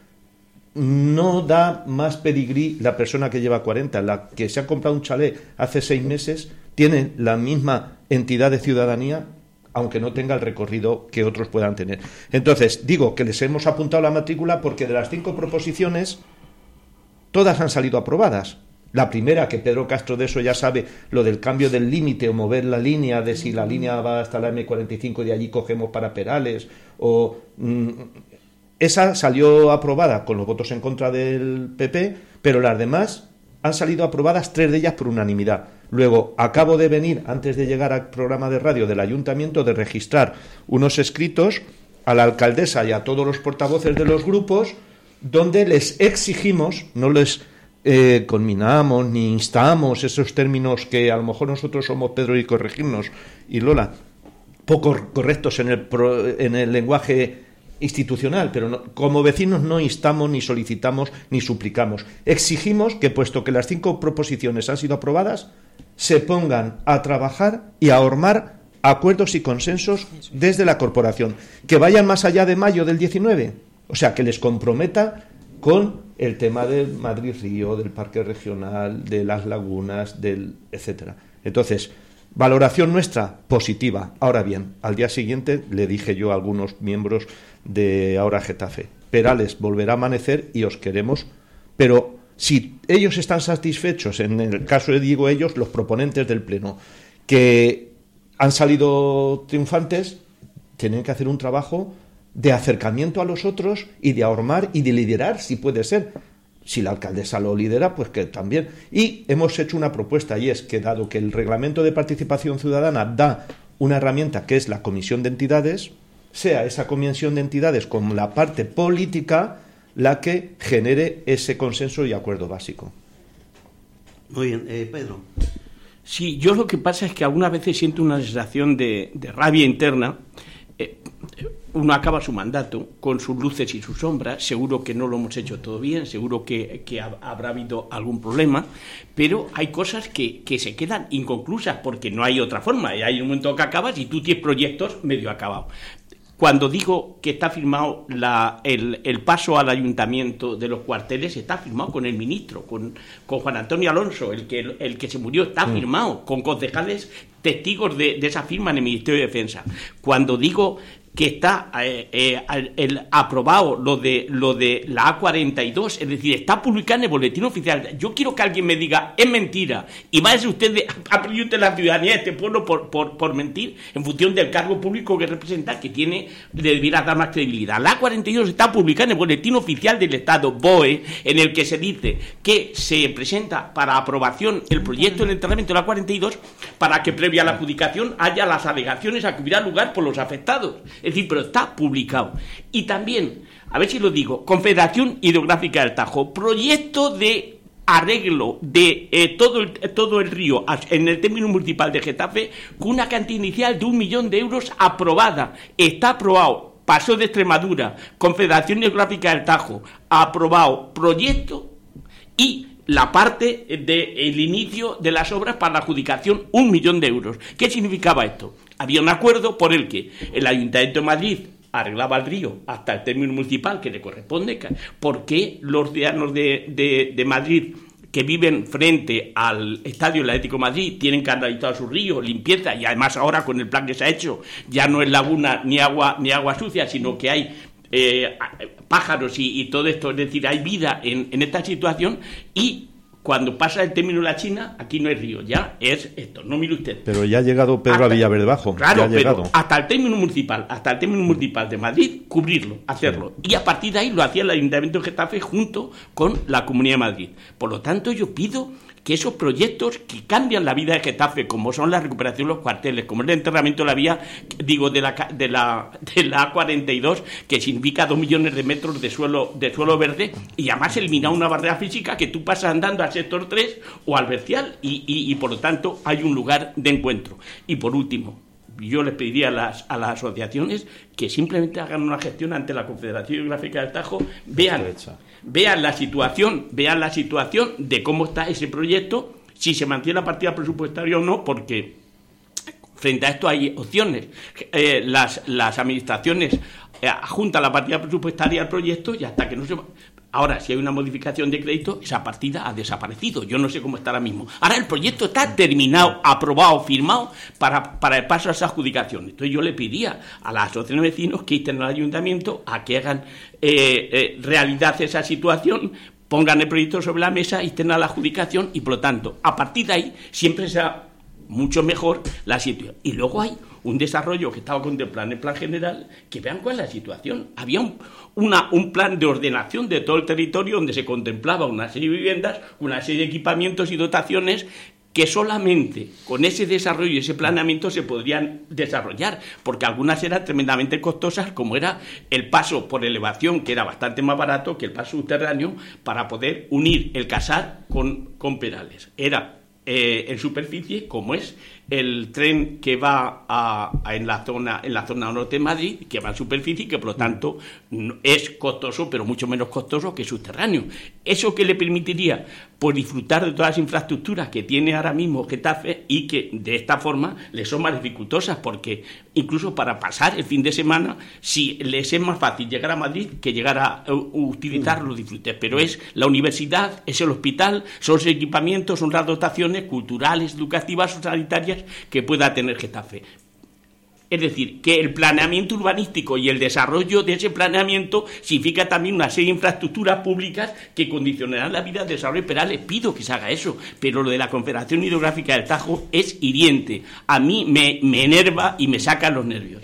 E: no da más pedigrí la persona que lleva 40. La que se ha comprado un chalet hace seis meses tiene la misma entidad de ciudadanía aunque no tenga el recorrido que otros puedan tener. Entonces, digo que les hemos apuntado la matrícula porque de las cinco proposiciones, todas han salido aprobadas. La primera, que Pedro Castro de eso ya sabe, lo del cambio del límite o mover la línea, de si la línea va hasta la M45 y de allí cogemos para Perales, o mm, esa salió aprobada con los votos en contra del PP, pero las demás han salido aprobadas tres de ellas por unanimidad. Luego, acabo de venir, antes de llegar al programa de radio del ayuntamiento, de registrar unos escritos a la alcaldesa y a todos los portavoces de los grupos, donde les exigimos, no les eh, conminamos ni instamos esos términos que a lo mejor nosotros somos Pedro y corregirnos y Lola, poco correctos en el, en el lenguaje institucional, pero como vecinos no instamos, ni solicitamos, ni suplicamos. Exigimos que, puesto que las cinco proposiciones han sido aprobadas, se pongan a trabajar y a formar acuerdos y consensos desde la corporación, que vayan más allá de mayo del 19, o sea, que les comprometa con el tema del Madrid Río, del Parque Regional, de las lagunas, del etcétera. Entonces, valoración nuestra positiva. Ahora bien, al día siguiente le dije yo a algunos miembros de ahora Getafe. Perales volverá a amanecer y os queremos, pero si ellos están satisfechos, en el caso de digo ellos, los proponentes del Pleno, que han salido triunfantes, tienen que hacer un trabajo de acercamiento a los otros y de ahormar y de liderar, si puede ser. Si la alcaldesa lo lidera, pues que también. Y hemos hecho una propuesta y es que dado que el reglamento de participación ciudadana da una herramienta que es la comisión de entidades, sea esa comisión de entidades como la parte política la que genere ese consenso y acuerdo básico.
B: Muy bien, eh, Pedro.
G: Sí, yo lo que pasa es que algunas veces siento una sensación de, rabia interna. Eh, uno acaba su mandato con sus luces y sus sombras, seguro que no lo hemos hecho todo bien, seguro que, habrá habido algún problema, pero hay cosas que, se quedan inconclusas porque no hay otra forma. Y hay un momento que acabas y tú tienes proyectos medio acabados. Cuando digo que está firmado el, paso al ayuntamiento de los cuarteles, está firmado con el ministro, con, Juan Antonio Alonso, el que, el que se murió, está firmado, con concejales testigos de, de, esa firma en el Ministerio de Defensa. Cuando digo que está eh, eh, el, aprobado lo de lo de la A42, es decir, está publicado en el boletín oficial. Yo quiero que alguien me diga, es mentira, y a ser usted, ha perdido la ciudadanía de este pueblo por, por, mentir, en función del cargo público que representa, que tiene, le debiera dar más credibilidad. La A42 está publicada en el boletín oficial del Estado, BOE, en el que se dice que se presenta para aprobación el proyecto de enterramiento de la A42 para que previa a la adjudicación haya las alegaciones a que hubiera lugar por los afectados. Es decir, pero está publicado. Y también, a ver si lo digo, Confederación Hidrográfica del Tajo, proyecto de arreglo de eh, todo, el, todo el río en el término municipal de Getafe con una cantidad inicial de un millón de euros aprobada. Está aprobado. Pasó de Extremadura, Confederación Hidrográfica del Tajo, aprobado proyecto y la parte del inicio de las obras para la adjudicación, un millón de euros. ¿Qué significaba esto? Había un acuerdo por el que el Ayuntamiento de Madrid arreglaba el río hasta el término municipal que le corresponde. ¿Por qué los ciudadanos de, de, Madrid que viven frente al Estadio Atlético Madrid tienen canalizado su río, limpieza, y además ahora con el plan que se ha hecho ya no es laguna ni agua, ni agua sucia, sino que hay eh, pájaros y, todo esto, es decir, hay vida en, en esta situación y cuando pasa el término de la China, aquí no es río, ya es esto, no mire usted.
E: Pero ya ha llegado Pedro a Villaverde Bajo.
G: Claro, pero hasta el término municipal, hasta el término municipal de Madrid, cubrirlo, hacerlo. Y a partir de ahí lo hacía el Ayuntamiento de Getafe junto con la Comunidad de Madrid. Por lo tanto, yo pido que esos proyectos que cambian la vida de Getafe, como son la recuperación de los cuarteles, como el enterramiento de la vía, digo, de la, de la, de la A42, que significa dos millones de metros de suelo, de suelo verde, y además eliminar una barrera física que tú pasas andando al sector 3 o al vertial, y, y, y por lo tanto hay un lugar de encuentro. Y por último, yo les pediría a las, a las asociaciones que simplemente hagan una gestión ante la Confederación Geográfica del Tajo, vean vean la situación, vean la situación de cómo está ese proyecto, si se mantiene la partida presupuestaria o no, porque frente a esto hay opciones. Eh, las, las administraciones eh, juntan la partida presupuestaria al proyecto y hasta que no se Ahora, si hay una modificación de crédito, esa partida ha desaparecido. Yo no sé cómo está ahora mismo. Ahora el proyecto está terminado, aprobado, firmado para, para el paso a esa adjudicación. Entonces yo le pediría a las asociaciones de vecinos que estén al ayuntamiento a que hagan eh, eh, realidad esa situación, pongan el proyecto sobre la mesa y a la adjudicación y por lo tanto, a partir de ahí siempre sea mucho mejor la situación. Y luego hay un desarrollo que estaba contemplado en el plan general, que vean cuál es la situación. Había un, plan de ordenación de todo el territorio donde se contemplaba una serie de viviendas, una serie de equipamientos y dotaciones que solamente con ese desarrollo y ese planeamiento se podrían desarrollar, porque algunas eran tremendamente costosas, como era el paso por elevación, que era bastante más barato que el paso subterráneo, para poder unir el casar con, con Perales. Era eh, en superficie, como es el tren que va a, en, la zona, en la zona norte de Madrid, que va en superficie y que por lo tanto es costoso, pero mucho menos costoso que subterráneo. Eso que le permitiría por disfrutar de todas las infraestructuras que tiene ahora mismo Getafe y que de esta forma le son más dificultosas, porque incluso para pasar el fin de semana, si les es más fácil llegar a Madrid que llegar a utilizar los disfrutes. Pero es la universidad, es el hospital, son los equipamientos, son las dotaciones culturales, educativas o que pueda tener Getafe. Es decir, que el planeamiento urbanístico y el desarrollo de ese planeamiento significa también una serie de infraestructuras públicas que condicionarán la vida del desarrollo Pero Les pido que se haga eso, pero lo de la Confederación Hidrográfica del Tajo es hiriente. A mí me, enerva y me saca los nervios.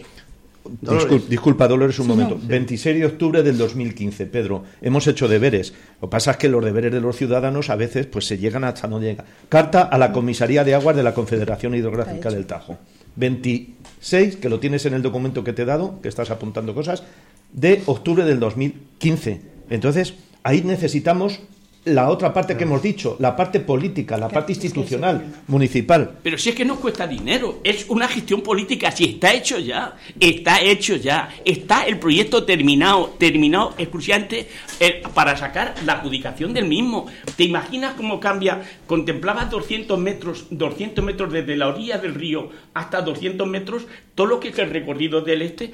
E: Disculpa, Dolores, un momento. 26 de octubre del 2015, Pedro, hemos hecho deberes. Lo que pasa es que los deberes de los ciudadanos a veces pues se llegan hasta no llega. Carta a la Comisaría de Aguas de la Confederación Hidrográfica del Tajo. 26, que lo tienes en el documento que te he dado, que estás apuntando cosas, de octubre del 2015. Entonces, ahí necesitamos la otra parte que hemos dicho, la parte política, la parte institucional, municipal.
G: Pero si es que no cuesta dinero, es una gestión política, si está hecho ya, está hecho ya, está el proyecto terminado, terminado exclusivamente eh, para sacar la adjudicación del mismo. ¿Te imaginas cómo cambia? Contemplabas 200 metros, 200 metros desde la orilla del río hasta 200 metros, todo lo que es el recorrido del este,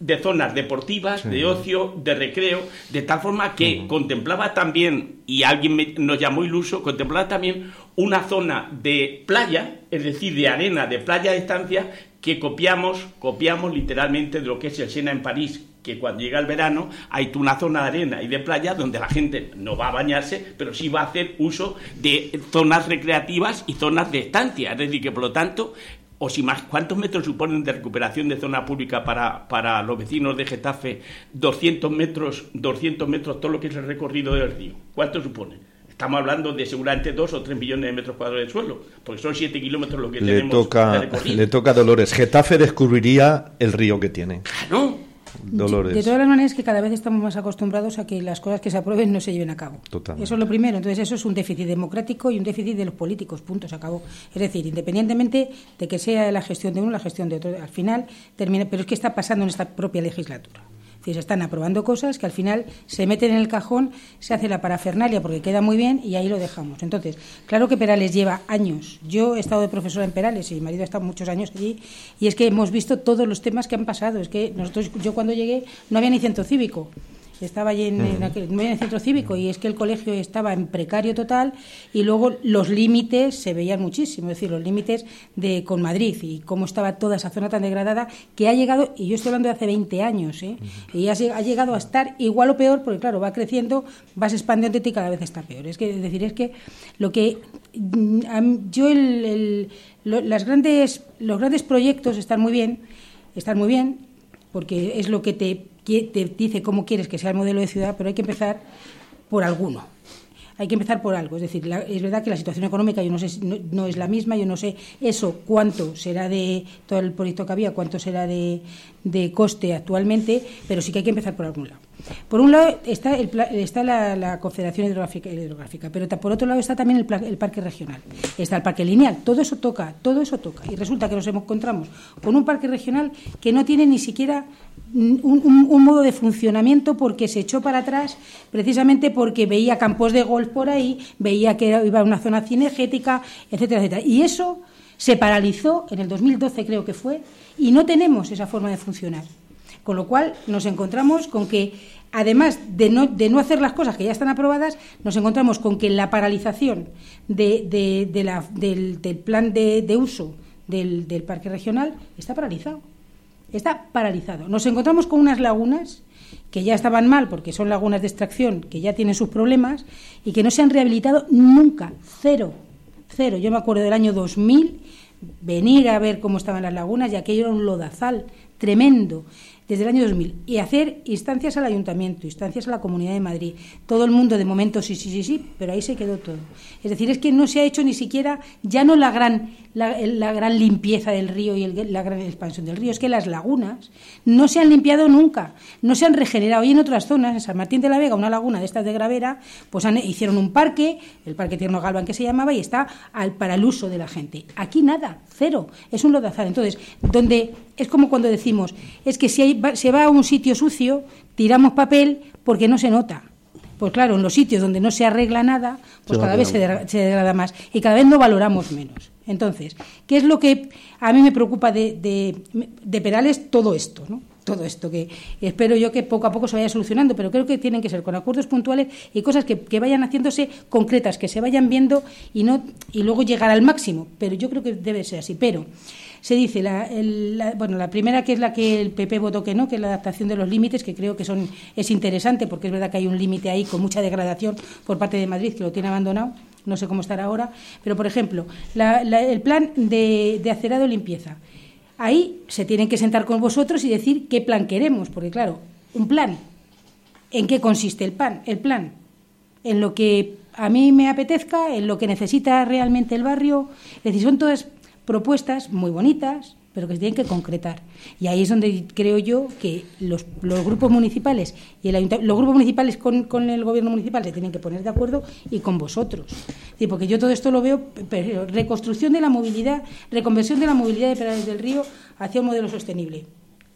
G: de zonas deportivas, de ocio, de recreo, de tal forma que contemplaba también, y alguien nos llamó iluso, contemplaba también una zona de playa, es decir, de arena, de playa de estancia, que copiamos, copiamos literalmente de lo que es el Sena en París, que cuando llega el verano hay una zona de arena y de playa donde la gente no va a bañarse, pero sí va a hacer uso de zonas recreativas y zonas de estancia. Es decir, que por lo tanto o si más, ¿cuántos metros suponen de recuperación de zona pública para, para los vecinos de Getafe? 200 metros, 200 metros, todo lo que es el recorrido del río. ¿Cuánto supone? Estamos hablando de seguramente 2 o 3 millones de metros cuadrados de suelo, porque son 7 kilómetros lo que
E: le
G: tenemos
E: toca, Le toca a Dolores. Getafe descubriría el río que tiene.
G: Claro.
F: De, todas las maneras que cada vez estamos más acostumbrados a que las cosas que se aprueben no se lleven a cabo. Eso es lo primero. Entonces eso es un déficit democrático y un déficit de los políticos. Punto. Se acabó. Es decir, independientemente de que sea la gestión de uno la gestión de otro, al final termina. Pero es que está pasando en esta propia legislatura se están aprobando cosas que al final se meten en el cajón, se hace la parafernalia porque queda muy bien y ahí lo dejamos. Entonces, claro que Perales lleva años. Yo he estado de profesora en Perales y mi marido ha estado muchos años allí y es que hemos visto todos los temas que han pasado. Es que nosotros, yo cuando llegué no había ni centro cívico estaba allí en, el centro cívico y es que el colegio estaba en precario total y luego los límites se veían muchísimo, es decir, los límites de con Madrid y cómo estaba toda esa zona tan degradada que ha llegado, y yo estoy hablando de hace 20 años, ¿eh? y ha, llegado a estar igual o peor porque claro, va creciendo, vas expandiéndote y cada vez está peor. Es que es decir, es que lo que mm, yo el, las grandes los grandes proyectos están muy bien, están muy bien porque es lo que te te dice cómo quieres que sea el modelo de ciudad, pero hay que empezar por alguno. Hay que empezar por algo. Es decir, es verdad que la situación económica yo no, sé, no, es la misma, yo no sé eso cuánto será de todo el proyecto que había, cuánto será de, de coste actualmente, pero sí que hay que empezar por algún lado. Por un lado está, está la, Confederación Hidrográfica, pero por otro lado está también el, Parque Regional, está el Parque Lineal, todo eso toca, todo eso toca. Y resulta que nos encontramos con un parque regional que no tiene ni siquiera un, modo de funcionamiento porque se echó para atrás precisamente porque veía campos de golf por ahí, veía que iba a una zona cinegética, etcétera, etcétera. Y eso se paralizó en el 2012, creo que fue, y no tenemos esa forma de funcionar. Con lo cual nos encontramos con que, además de no, de no hacer las cosas que ya están aprobadas, nos encontramos con que la paralización de, la, del, plan de, uso del, del parque regional está paralizado. Está paralizado. Nos encontramos con unas lagunas que ya estaban mal porque son lagunas de extracción, que ya tienen sus problemas y que no se han rehabilitado nunca. Cero. Cero. Yo me acuerdo del año 2000 venir a ver cómo estaban las lagunas y aquello era un lodazal tremendo desde el año 2000 y hacer instancias al ayuntamiento, instancias a la Comunidad de Madrid. Todo el mundo de momento sí, sí, sí, sí, pero ahí se quedó todo. Es decir, es que no se ha hecho ni siquiera, ya no la gran, la, gran limpieza del río y la gran expansión del río, es que las lagunas no se han limpiado nunca, no se han regenerado. Y en otras zonas, en San Martín de la Vega, una laguna de estas de Gravera, pues hicieron un parque, el Parque Tierno Galvan que se llamaba, y está al, para el uso de la gente. Aquí nada, cero, es un lodazal. Entonces, donde es como cuando decimos, es que si se va a un sitio sucio, tiramos papel porque no se nota. Pues claro, en los sitios donde no se arregla nada, pues cada vez se, degrada más y cada vez no valoramos menos. Entonces, ¿qué es lo que a mí me preocupa de, de, Perales? Todo esto, ¿no? Todo esto, que espero yo que poco a poco se vaya solucionando, pero creo que tienen que ser con acuerdos puntuales y cosas que, que vayan haciéndose concretas, que se vayan viendo y, no, y luego llegar al máximo. Pero yo creo que debe ser así. Pero se dice, la, bueno, la primera que es la que el PP votó que no, que es la adaptación de los límites, que creo que son es interesante porque es verdad que hay un límite ahí con mucha degradación por parte de Madrid que lo tiene abandonado, no sé cómo estará ahora, pero por ejemplo, el plan de, de acerado limpieza. Ahí se tienen que sentar con vosotros y decir qué plan queremos, porque claro, un plan, ¿en qué consiste el plan? El plan, en lo que a mí me apetezca, en lo que necesita realmente el barrio, es decir, son todas propuestas muy bonitas, pero que se tienen que concretar. Y ahí es donde creo yo que los, los grupos municipales y el los grupos municipales con, con, el gobierno municipal se tienen que poner de acuerdo y con vosotros. Sí, porque yo todo esto lo veo, reconstrucción de la movilidad, reconversión de la movilidad de Perales del Río hacia un modelo sostenible.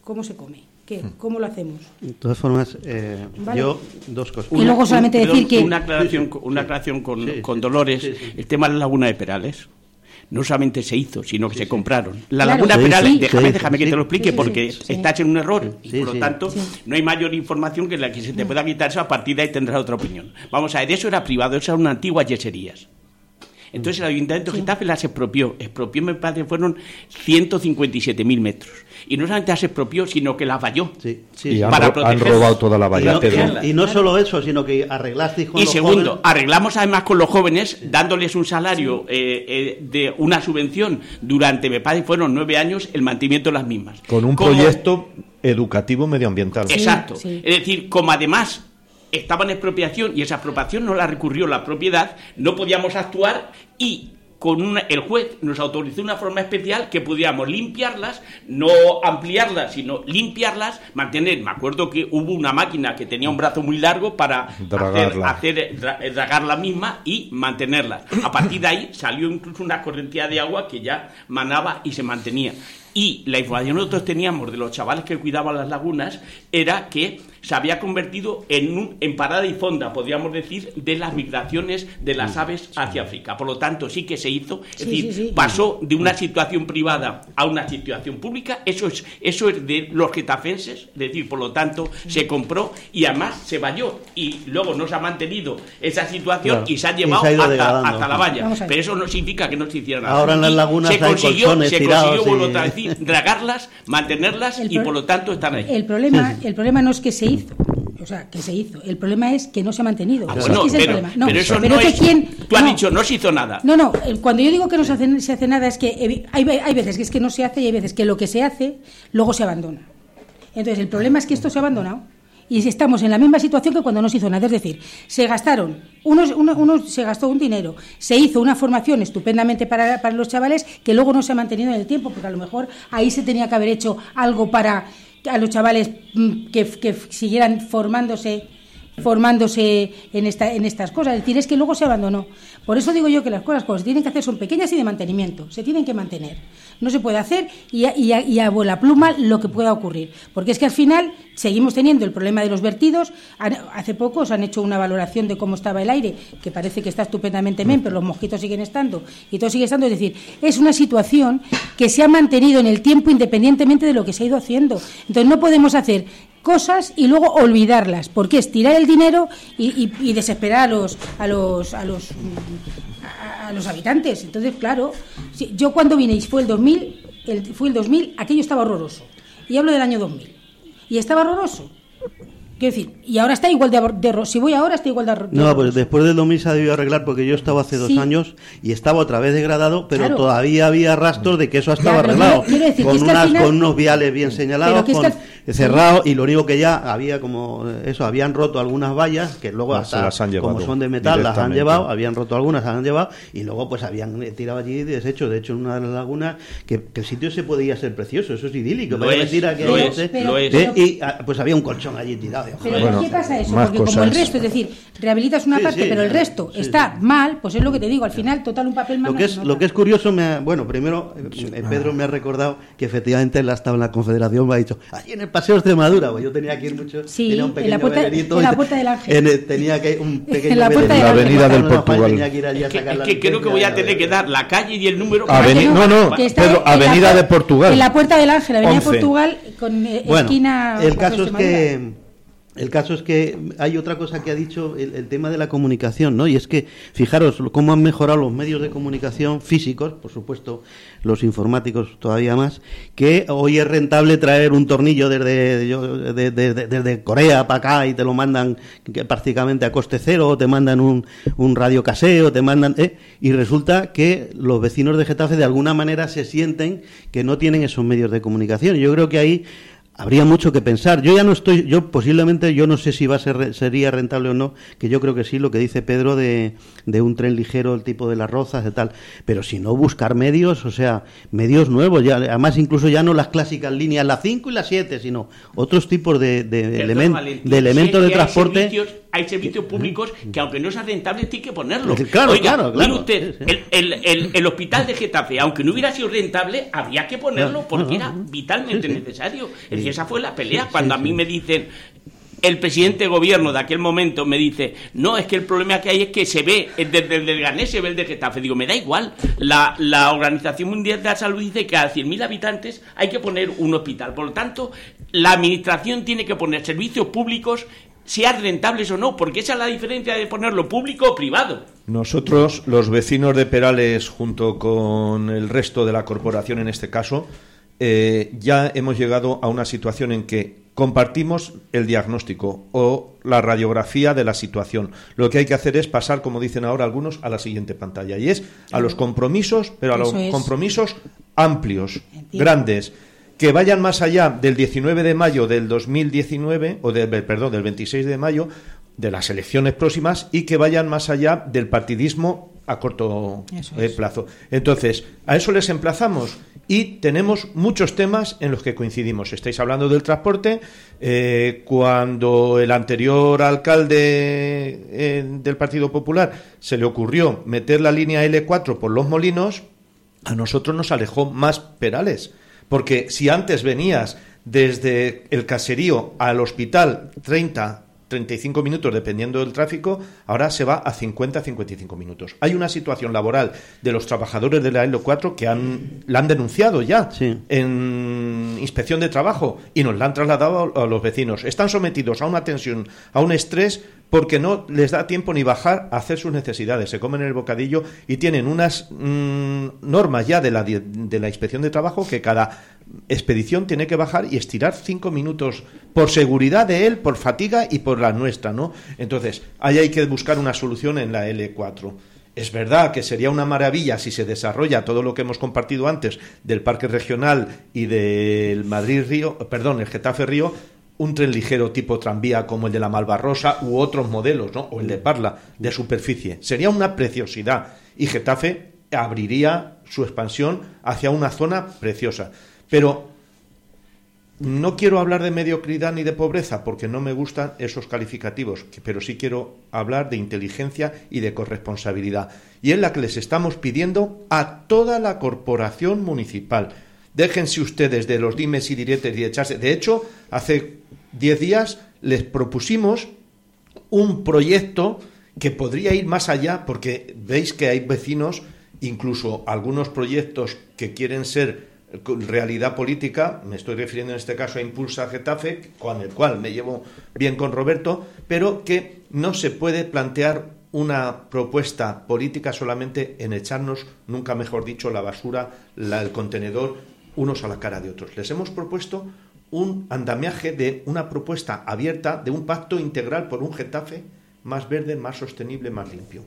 F: ¿Cómo se come? ¿Qué? ¿Cómo lo hacemos?
B: De todas formas, eh, yo dos cosas.
F: Y luego solamente decir que...
G: Una aclaración, una aclaración con, con Dolores, el tema de la laguna de Perales no solamente se hizo, sino que se compraron. La Laguna Perales, déjame, déjame que te lo explique, porque estás en un error y por lo tanto no hay mayor información que la que se te pueda quitar eso, a partir de ahí tendrás otra opinión. Vamos a ver, eso era privado, eso era una antigua yeserías. Entonces el Ayuntamiento de Getafe las expropió. Expropió, me parece, fueron 157.000 metros y no solamente se expropió, sino que la valló.
E: Sí, sí, y han, robado toda la valla.
B: Y no, solo eso, sino que arreglaste
G: con Y segundo, arreglamos además con los jóvenes, dándoles un salario eh, eh, de una subvención durante, me parece, fueron nueve años, el mantenimiento de las mismas.
E: Con un proyecto educativo medioambiental.
G: Exacto. Es decir, como además estaba en expropiación y esa expropiación no la recurrió la propiedad, no podíamos actuar y con el juez nos autorizó una forma especial que pudiéramos limpiarlas, no ampliarlas, sino limpiarlas, mantener. Me acuerdo que hubo una máquina que tenía un brazo muy largo para hacer, dragar la misma y mantenerlas. A partir de ahí salió incluso una corriente de agua que ya manaba y se mantenía. Y la información que nosotros teníamos de los chavales que cuidaban las lagunas era que se había convertido en, un, en parada y fonda, podríamos decir, de las migraciones de las aves hacia África. Por lo tanto, sí que se hizo, es decir, pasó de una situación privada a una situación pública, eso es, eso es de los getafenses, es decir, por lo tanto, se compró y además se valló y luego no se ha mantenido esa situación y se ha llevado hasta, la valla. Pero eso no significa que no se hiciera nada.
B: Ahora en las lagunas
G: se consiguió, se consiguió, a decir, dragarlas, mantenerlas y por lo tanto están ahí.
F: El problema, el problema no es que se hizo. O sea, que se hizo. El problema es que no se ha mantenido.
G: Ah, pero, eso no es, tú has dicho, no se hizo nada.
F: No, no, cuando yo digo que no se hace, se hace nada es que hay, hay veces que es que no se hace y hay veces que lo que se hace luego se abandona. Entonces, el problema es que esto se ha abandonado y estamos en la misma situación que cuando no se hizo nada. Es decir, se gastaron, unos, uno, se gastó un dinero, se hizo una formación estupendamente para, para, los chavales que luego no se ha mantenido en el tiempo, porque a lo mejor ahí se tenía que haber hecho algo para a los chavales mm, que, que siguieran formándose formándose en, esta, en estas cosas. Es decir, es que luego se abandonó. Por eso digo yo que las cosas que se tienen que hacer son pequeñas y de mantenimiento. Se tienen que mantener. No se puede hacer y a, y, pluma lo que pueda ocurrir. Porque es que al final seguimos teniendo el problema de los vertidos. Hace poco os han hecho una valoración de cómo estaba el aire, que parece que está estupendamente bien, pero los mosquitos siguen estando y todo sigue estando. Es decir, es una situación que se ha mantenido en el tiempo independientemente de lo que se ha ido haciendo. Entonces no podemos hacer cosas y luego olvidarlas, porque es tirar el dinero y, desesperar a los a los a los a, los habitantes. Entonces, claro, yo cuando vine y fue el 2000, el, fue el 2000, aquello estaba horroroso. Y hablo del año 2000. Y estaba horroroso. Quiero decir, y ahora está igual de, de, Si voy ahora, está igual de,
B: No, pues después del 2000 se ha debido arreglar porque yo estaba hace dos años y estaba otra vez degradado, pero todavía había rastros de que eso estaba arreglado. con, unas, con unos viales bien señalados, con, cerrado, y lo único que ya había como eso, habían roto algunas vallas que luego hasta, como son de metal, las han llevado, habían roto algunas, las han llevado, y luego pues habían tirado allí deshecho. De hecho, en una de las lagunas, que, el sitio se podía ser precioso, eso es idílico.
G: Lo es, que lo es,
B: ¿eh? Y ah, pues había un colchón allí tirado
F: pero ¿qué pasa eso? Porque como el resto, es decir, rehabilitas una parte, pero el resto está mal, pues es lo que te digo, al final, total, un papel más.
B: Lo que es, lo que es curioso, me bueno, primero, eh, Pedro me ha recordado que efectivamente él estado en la Confederación, me ha dicho, allí en el Paseo de Extremadura, pues yo tenía que ir mucho,
F: sí,
B: un
F: en la puerta, en la puerta del Ángel.
B: tenía que un pequeño
F: en la,
E: puerta la avenida del Portugal.
G: Es que creo que voy a tener que dar la calle y el número.
E: No, no, Pedro, avenida de Portugal.
F: En la puerta del Ángel, avenida de Portugal, con eh, esquina.
B: El caso es que el caso es que hay otra cosa que ha dicho el, tema de la comunicación, ¿no? Y es que, fijaros cómo han mejorado los medios de comunicación físicos, por supuesto, los informáticos todavía más, que hoy es rentable traer un tornillo desde, Corea para acá y te lo mandan prácticamente a coste cero, o te mandan un, un radio caseo, te mandan... ¿eh? Y resulta que los vecinos de Getafe de alguna manera se sienten que no tienen esos medios de comunicación. Yo creo que ahí habría mucho que pensar. Yo ya no estoy, yo posiblemente, yo no sé si va a ser, sería rentable o no, que yo creo que sí, lo que dice Pedro de, de un tren ligero, el tipo de las rozas, de tal. Pero si no, buscar medios, o sea, medios nuevos, ya, además incluso ya no las clásicas líneas, la 5 y la 7, sino otros tipos de, de, elementos de transporte
G: hay servicios públicos que aunque no sea rentable tiene que ponerlo.
B: Claro, claro,
G: Mire usted, el, hospital de Getafe, aunque no hubiera sido rentable, había que ponerlo porque era vitalmente necesario. Es decir, esa fue la pelea. Cuando a mí me dicen, el presidente de gobierno de aquel momento me dice, no, es que el problema que hay es que se ve desde el Ganés, se ve el de Getafe. Digo, me da igual. La, la Organización Mundial de la Salud dice que a 100.000 habitantes hay que poner un hospital. Por lo tanto, la Administración tiene que poner servicios públicos sean rentables o no, porque esa es la diferencia de ponerlo público o privado.
E: Nosotros, los vecinos de Perales, junto con el resto de la corporación en este caso, eh, ya hemos llegado a una situación en que compartimos el diagnóstico o la radiografía de la situación. Lo que hay que hacer es pasar, como dicen ahora algunos, a la siguiente pantalla. Y es a los compromisos, pero a los compromisos amplios, grandes que vayan más allá del 19 de mayo del 2019, o del, perdón, del 26 de mayo, de las elecciones próximas, y que vayan más allá del partidismo a corto eh, plazo. Entonces, a eso les emplazamos y tenemos muchos temas en los que coincidimos. Estáis hablando del transporte. Eh, cuando el anterior alcalde eh, del Partido Popular se le ocurrió meter la línea L4 por los molinos, a nosotros nos alejó más Perales. Porque si antes venías desde el caserío al hospital 30, 35 minutos dependiendo del tráfico, ahora se va a 50, 55 minutos. Hay una situación laboral de los trabajadores de la ELO 4 que han, la han denunciado ya en inspección de trabajo y nos la han trasladado a los vecinos. Están sometidos a una tensión, a un estrés porque no les da tiempo ni bajar a hacer sus necesidades. Se comen el bocadillo y tienen unas mm, normas ya de la, de la inspección de trabajo que cada expedición tiene que bajar y estirar cinco minutos por seguridad de él, por fatiga y por la nuestra, ¿no? Entonces, ahí hay que buscar una solución en la L4. Es verdad que sería una maravilla si se desarrolla todo lo que hemos compartido antes del Parque Regional y del Madrid Río, perdón, el Getafe Río, un tren ligero tipo tranvía como el de la Malvarrosa u otros modelos, ¿no? o el de Parla, de superficie. Sería una preciosidad y Getafe abriría su expansión hacia una zona preciosa. Pero no quiero hablar de mediocridad ni de pobreza porque no me gustan esos calificativos, pero sí quiero hablar de inteligencia y de corresponsabilidad. Y es la que les estamos pidiendo a toda la corporación municipal. Déjense ustedes de los dimes y diretes y echarse. De hecho, hace diez días les propusimos un proyecto que podría ir más allá, porque veis que hay vecinos, incluso algunos proyectos que quieren ser realidad política, me estoy refiriendo en este caso a Impulsa Getafe, con el cual me llevo bien con Roberto, pero que no se puede plantear una propuesta política solamente en echarnos, nunca mejor dicho, la basura, el contenedor, unos a la cara de otros. Les hemos propuesto un andamiaje de una propuesta abierta de un pacto integral por un Getafe más verde, más sostenible, más limpio.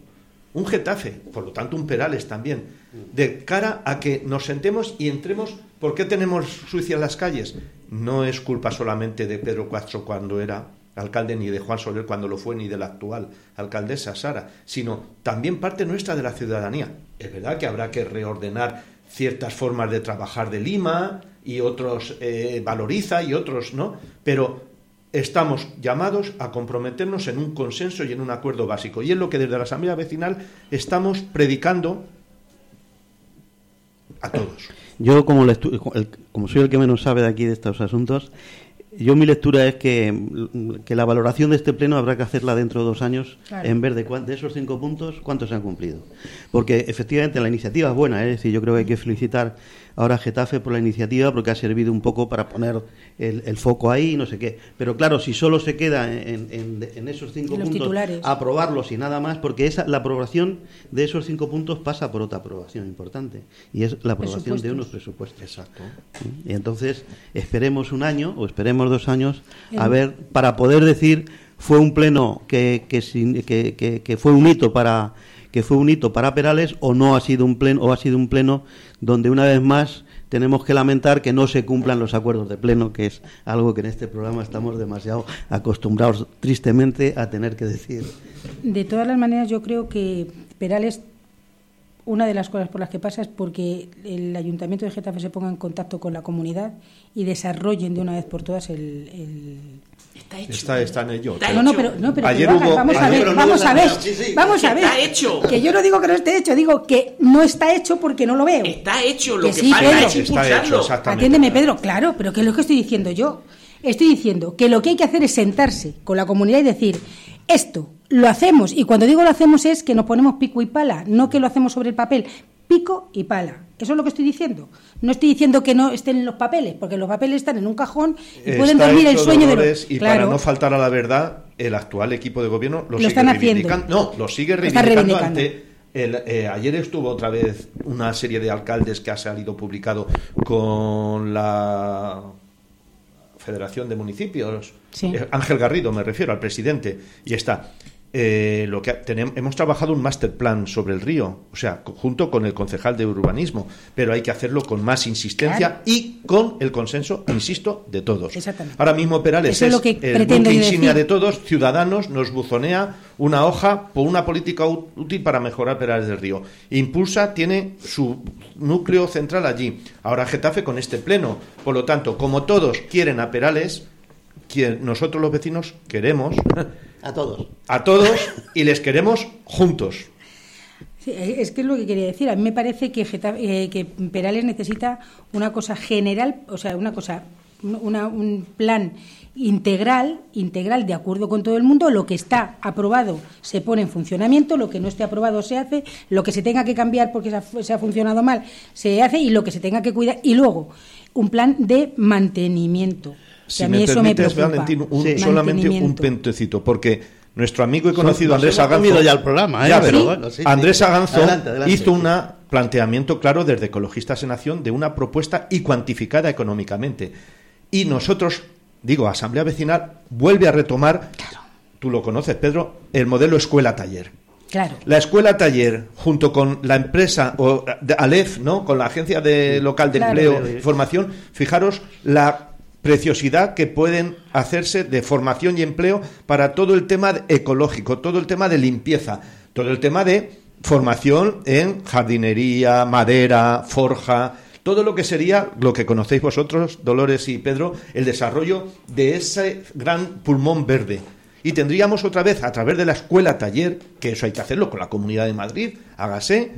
E: Un Getafe, por lo tanto un Perales también, de cara a que nos sentemos y entremos. ¿Por qué tenemos sucia en las calles? No es culpa solamente de Pedro Castro cuando era alcalde, ni de Juan Soler cuando lo fue, ni de la actual alcaldesa Sara, sino también parte nuestra de la ciudadanía. Es verdad que habrá que reordenar ciertas formas de trabajar de Lima y otros eh, valoriza y otros no, pero estamos llamados a comprometernos en un consenso y en un acuerdo básico. Y es lo que desde la Asamblea Vecinal estamos predicando a todos.
B: Yo, como, como soy el que menos sabe de aquí de estos asuntos, yo mi lectura es que, la valoración de este pleno habrá que hacerla dentro de dos años en ver de, de, esos cinco puntos cuántos se han cumplido. Porque efectivamente la iniciativa es buena, ¿eh? es decir, yo creo que hay que felicitar ahora Getafe por la iniciativa porque ha servido un poco para poner el, foco ahí y no sé qué. Pero claro, si solo se queda en, esos cinco puntos, aprobarlos y nada más, porque esa, la aprobación de esos cinco puntos pasa por otra aprobación importante y es la aprobación de unos presupuestos.
E: Exacto.
B: Y entonces esperemos un año o esperemos dos años a ver para poder decir fue un pleno que, que, que, que fue un hito para que fue un hito para Perales o no ha sido un pleno o ha sido un pleno donde una vez más tenemos que lamentar que no se cumplan los acuerdos de pleno, que es algo que en este programa estamos demasiado acostumbrados tristemente a tener que decir.
F: De todas las maneras, yo creo que Perales una de las cosas por las que pasa es porque el Ayuntamiento de Getafe se ponga en contacto con la comunidad y desarrollen de una vez por todas el,
E: Está hecho. Está, está en ello.
F: no, no, pero, no, pero ayer hubo, vamos a ver, vamos a ver, vamos a ver.
G: Está hecho.
F: Que yo no digo que no esté hecho, digo que no está hecho porque no lo veo.
G: Está hecho, lo que, sí, falta Pedro, es Está hecho, exactamente.
F: Atiéndeme, Pedro, claro, pero ¿qué es lo que estoy diciendo yo? Estoy diciendo que lo que hay que hacer es sentarse con la comunidad y decir, esto lo hacemos, y cuando digo lo hacemos es que nos ponemos pico y pala, no que lo hacemos sobre el papel, pico y pala. Eso es lo que estoy diciendo. No estoy diciendo que no estén en los papeles, porque los papeles están en un cajón y pueden dormir el sueño de los...
E: Y para no faltar a la verdad, el actual equipo de gobierno lo, sigue
F: están haciendo.
E: No, lo sigue reivindicando, ante... Eh, ayer estuvo otra vez una serie de alcaldes que ha salido publicado con la Federación de Municipios, eh, Ángel Garrido me refiero, al presidente, y está. Eh, lo que tenemos, hemos trabajado un master plan sobre el río, o sea, junto con el concejal de urbanismo, pero hay que hacerlo con más insistencia y con el consenso, insisto, de todos. Ahora mismo Perales es, el buque insignia de todos, Ciudadanos nos buzonea una hoja por una política útil para mejorar Perales del Río. Impulsa tiene su núcleo central allí. Ahora Getafe con este pleno. Por lo tanto, como todos quieren a Perales, nosotros los vecinos queremos
B: a todos.
E: A todos y les queremos juntos.
F: es que es lo que quería decir. A mí me parece que, eh, que Perales necesita una cosa general, o sea, una cosa, un plan integral, integral de acuerdo con todo el mundo. Lo que está aprobado se pone en funcionamiento, lo que no esté aprobado se hace, lo que se tenga que cambiar porque se ha, se ha funcionado mal se hace y lo que se tenga que cuidar. Y luego, un plan de mantenimiento.
E: Si me permites, Valentín, solamente un pentecito, porque nuestro amigo y conocido Andrés Aganzo.
B: ya el programa, ¿eh?
E: Andrés Aganzo hizo un planteamiento claro desde Ecologistas en Acción de una propuesta y cuantificada económicamente. Y nosotros, digo, Asamblea Vecinal vuelve a retomar, tú lo conoces, Pedro, el modelo escuela-taller.
F: Claro.
E: La escuela taller, junto con la empresa o Alef, ¿no? con la agencia de local de empleo y formación, fijaros la preciosidad que pueden hacerse de formación y empleo para todo el tema ecológico, todo el tema de limpieza, todo el tema de formación en jardinería, madera, forja, todo lo que sería lo que conocéis vosotros, Dolores y Pedro, el desarrollo de ese gran pulmón verde. Y tendríamos otra vez, a través de la escuela taller, que eso hay que hacerlo con la Comunidad de Madrid, hágase,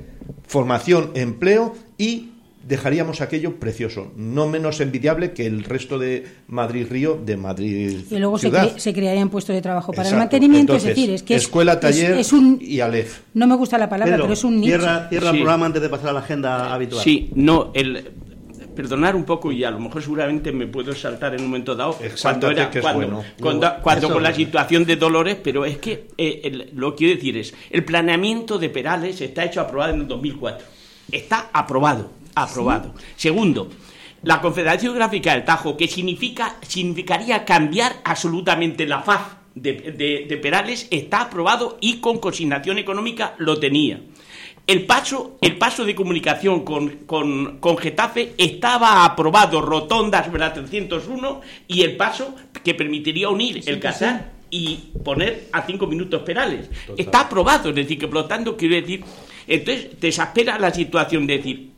E: formación, empleo y dejaríamos aquello precioso, no menos envidiable que el resto de Madrid-Río, de Madrid.
F: Y luego se, crearían puestos de trabajo para el mantenimiento, es decir, es que
E: escuela, taller y Alef.
F: No me gusta la palabra, pero, es un nicho.
B: Cierra, cierra el programa antes de pasar a la agenda habitual.
G: Sí, no, el perdonar un poco y a lo mejor seguramente me puedo saltar en un momento dado cuando era cuando, cuando, con la situación de Dolores pero es que eh, lo que quiero decir es el planeamiento de Perales está hecho aprobado en el 2004 está aprobado aprobado. Segundo, la Confederación Gráfica del Tajo, que significa, significaría cambiar absolutamente la faz de, Perales, está aprobado y con consignación económica lo tenía. El paso, el paso de comunicación con, con, Getafe estaba aprobado, rotonda sobre la 301, y el paso que permitiría unir el casar y poner a cinco minutos Perales. Está aprobado, es decir, que por lo tanto, quiero decir, entonces te exaspera la situación de decir,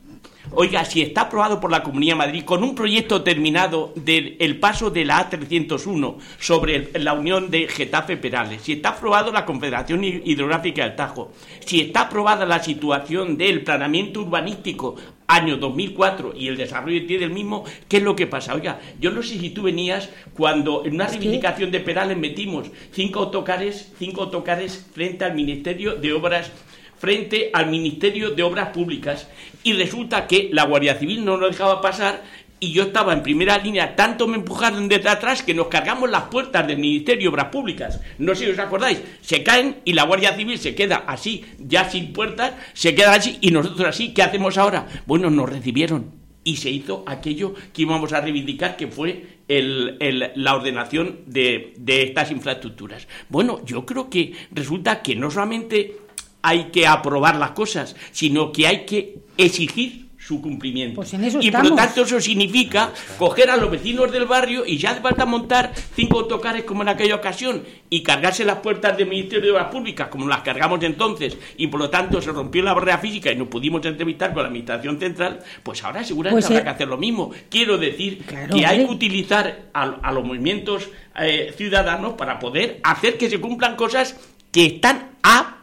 G: Oiga, si está aprobado por la Comunidad de Madrid con un proyecto terminado del paso de la A301 sobre la unión de Getafe-Perales, si está aprobado la Confederación Hidrográfica del Tajo, si está aprobada la situación del planeamiento urbanístico año 2004 y el desarrollo del mismo, ¿qué es lo que pasa? Oiga, yo no sé si tú venías cuando en una reivindicación de Perales metimos cinco autocares, cinco autocares frente al Ministerio de Obras frente al Ministerio de Obras Públicas y resulta que la Guardia Civil no nos dejaba pasar y yo estaba en primera línea, tanto me empujaron desde atrás que nos cargamos las puertas del Ministerio de Obras Públicas. No sé si os acordáis, se caen y la Guardia Civil se queda así, ya sin puertas, se queda así y nosotros así, ¿qué hacemos ahora? Bueno, nos recibieron y se hizo aquello que íbamos a reivindicar, que fue la ordenación de, de estas infraestructuras. Bueno, yo creo que resulta que no solamente hay que aprobar las cosas, sino que hay que exigir su cumplimiento.
F: Pues en eso
G: y por lo tanto eso significa coger a los vecinos del barrio y ya falta montar cinco autocares como en aquella ocasión y cargarse las puertas del Ministerio de Obras Públicas como las cargamos entonces y por lo tanto se rompió la barrera física y nos pudimos entrevistar con la Administración Central, pues ahora seguramente pues, habrá que hacer lo mismo. Quiero decir que hay que utilizar a, los movimientos eh, ciudadanos para poder hacer que se cumplan cosas que están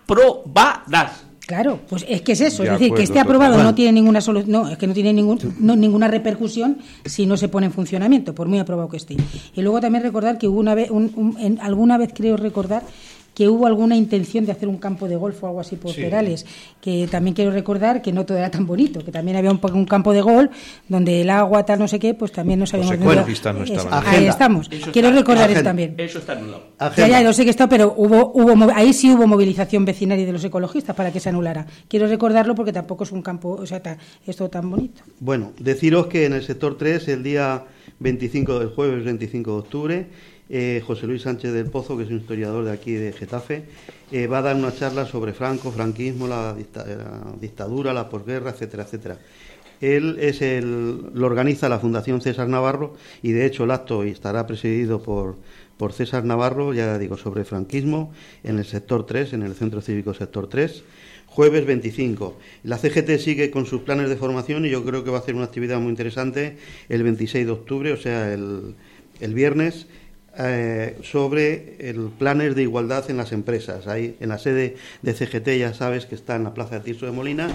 G: aprobadas.
F: Claro, pues es que es eso, es decir, que esté aprobado no tiene ninguna solución, no, es que no tiene ningún, ninguna repercusión si no se pone en funcionamiento, por muy aprobado que esté. Y luego también recordar que hubo una vez, en, alguna vez creo recordar que hubo alguna intención de hacer un campo de golf o algo así por Perales, que también quiero recordar que no todo era tan bonito, que también había un, un campo de golf donde el agua tal no sé qué, pues también no sabíamos
E: pues no
F: Ahí estamos. quiero recordar eso también.
G: Eso está anulado.
F: Ya, ya, lo sé que está, pero hubo, hubo ahí sí hubo movilización vecinal y de los ecologistas para que se anulara. Quiero recordarlo porque tampoco es un campo, o sea, esto tan bonito.
B: Bueno, deciros que en el sector 3 el día 25 del jueves 25 de octubre eh, José Luis Sánchez del Pozo, que es un historiador de aquí de Getafe, eh, va a dar una charla sobre Franco, franquismo, la, dictadura, la posguerra, etcétera, etcétera. Él es el, lo organiza la Fundación César Navarro y de hecho el acto estará presidido por, por César Navarro, ya digo, sobre franquismo en el sector 3, en el Centro Cívico Sector 3 jueves 25. La CGT sigue con sus planes de formación y yo creo que va a hacer una actividad muy interesante el 26 de octubre, o sea, el, el viernes, eh, sobre el planes de igualdad en las empresas. Ahí en la sede de CGT ya sabes que está en la Plaza de Tirso de Molina.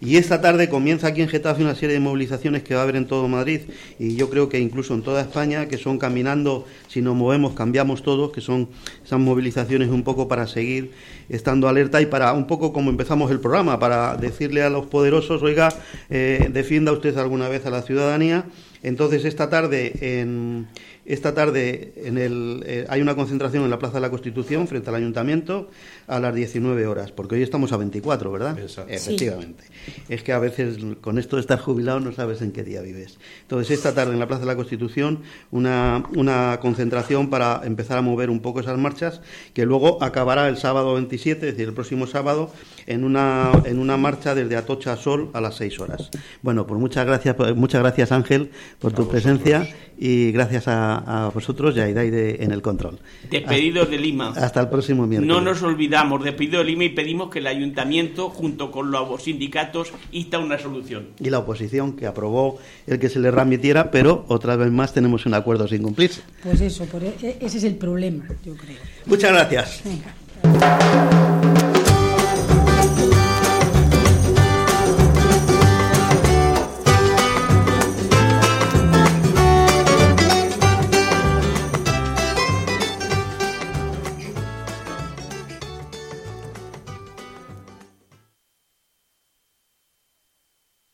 B: Y esta tarde comienza aquí en Getafe una serie de movilizaciones que va a haber en todo Madrid y yo creo que incluso en toda España, que son caminando, si nos movemos, cambiamos todos, que son esas movilizaciones un poco para seguir estando alerta y para un poco como empezamos el programa, para decirle a los poderosos, oiga, eh, defienda usted alguna vez a la ciudadanía. Entonces esta tarde en esta tarde en el, eh, hay una concentración en la Plaza de la Constitución frente al Ayuntamiento a las 19 horas, porque hoy estamos a 24, ¿verdad? Efectivamente. Es que a veces con esto de estar jubilado no sabes en qué día vives. Entonces, esta tarde en la Plaza de la Constitución una, una concentración para empezar a mover un poco esas marchas, que luego acabará el sábado 27, es decir, el próximo sábado, en una, en una marcha desde Atocha a Sol a las 6 horas. Bueno, pues muchas gracias, muchas gracias Ángel por tu presencia y gracias a, vosotros y a Idaide en el control.
G: Despedidos de Lima.
B: Hasta el próximo miércoles.
G: No nos olvidamos, despedidos de Lima y pedimos que el ayuntamiento, junto con los sindicatos, insta una solución.
B: Y la oposición, que aprobó el que se le remitiera, pero otra vez más tenemos un acuerdo sin cumplirse.
F: Pues eso, e, ese es el problema, yo creo.
B: Muchas gracias. Venga.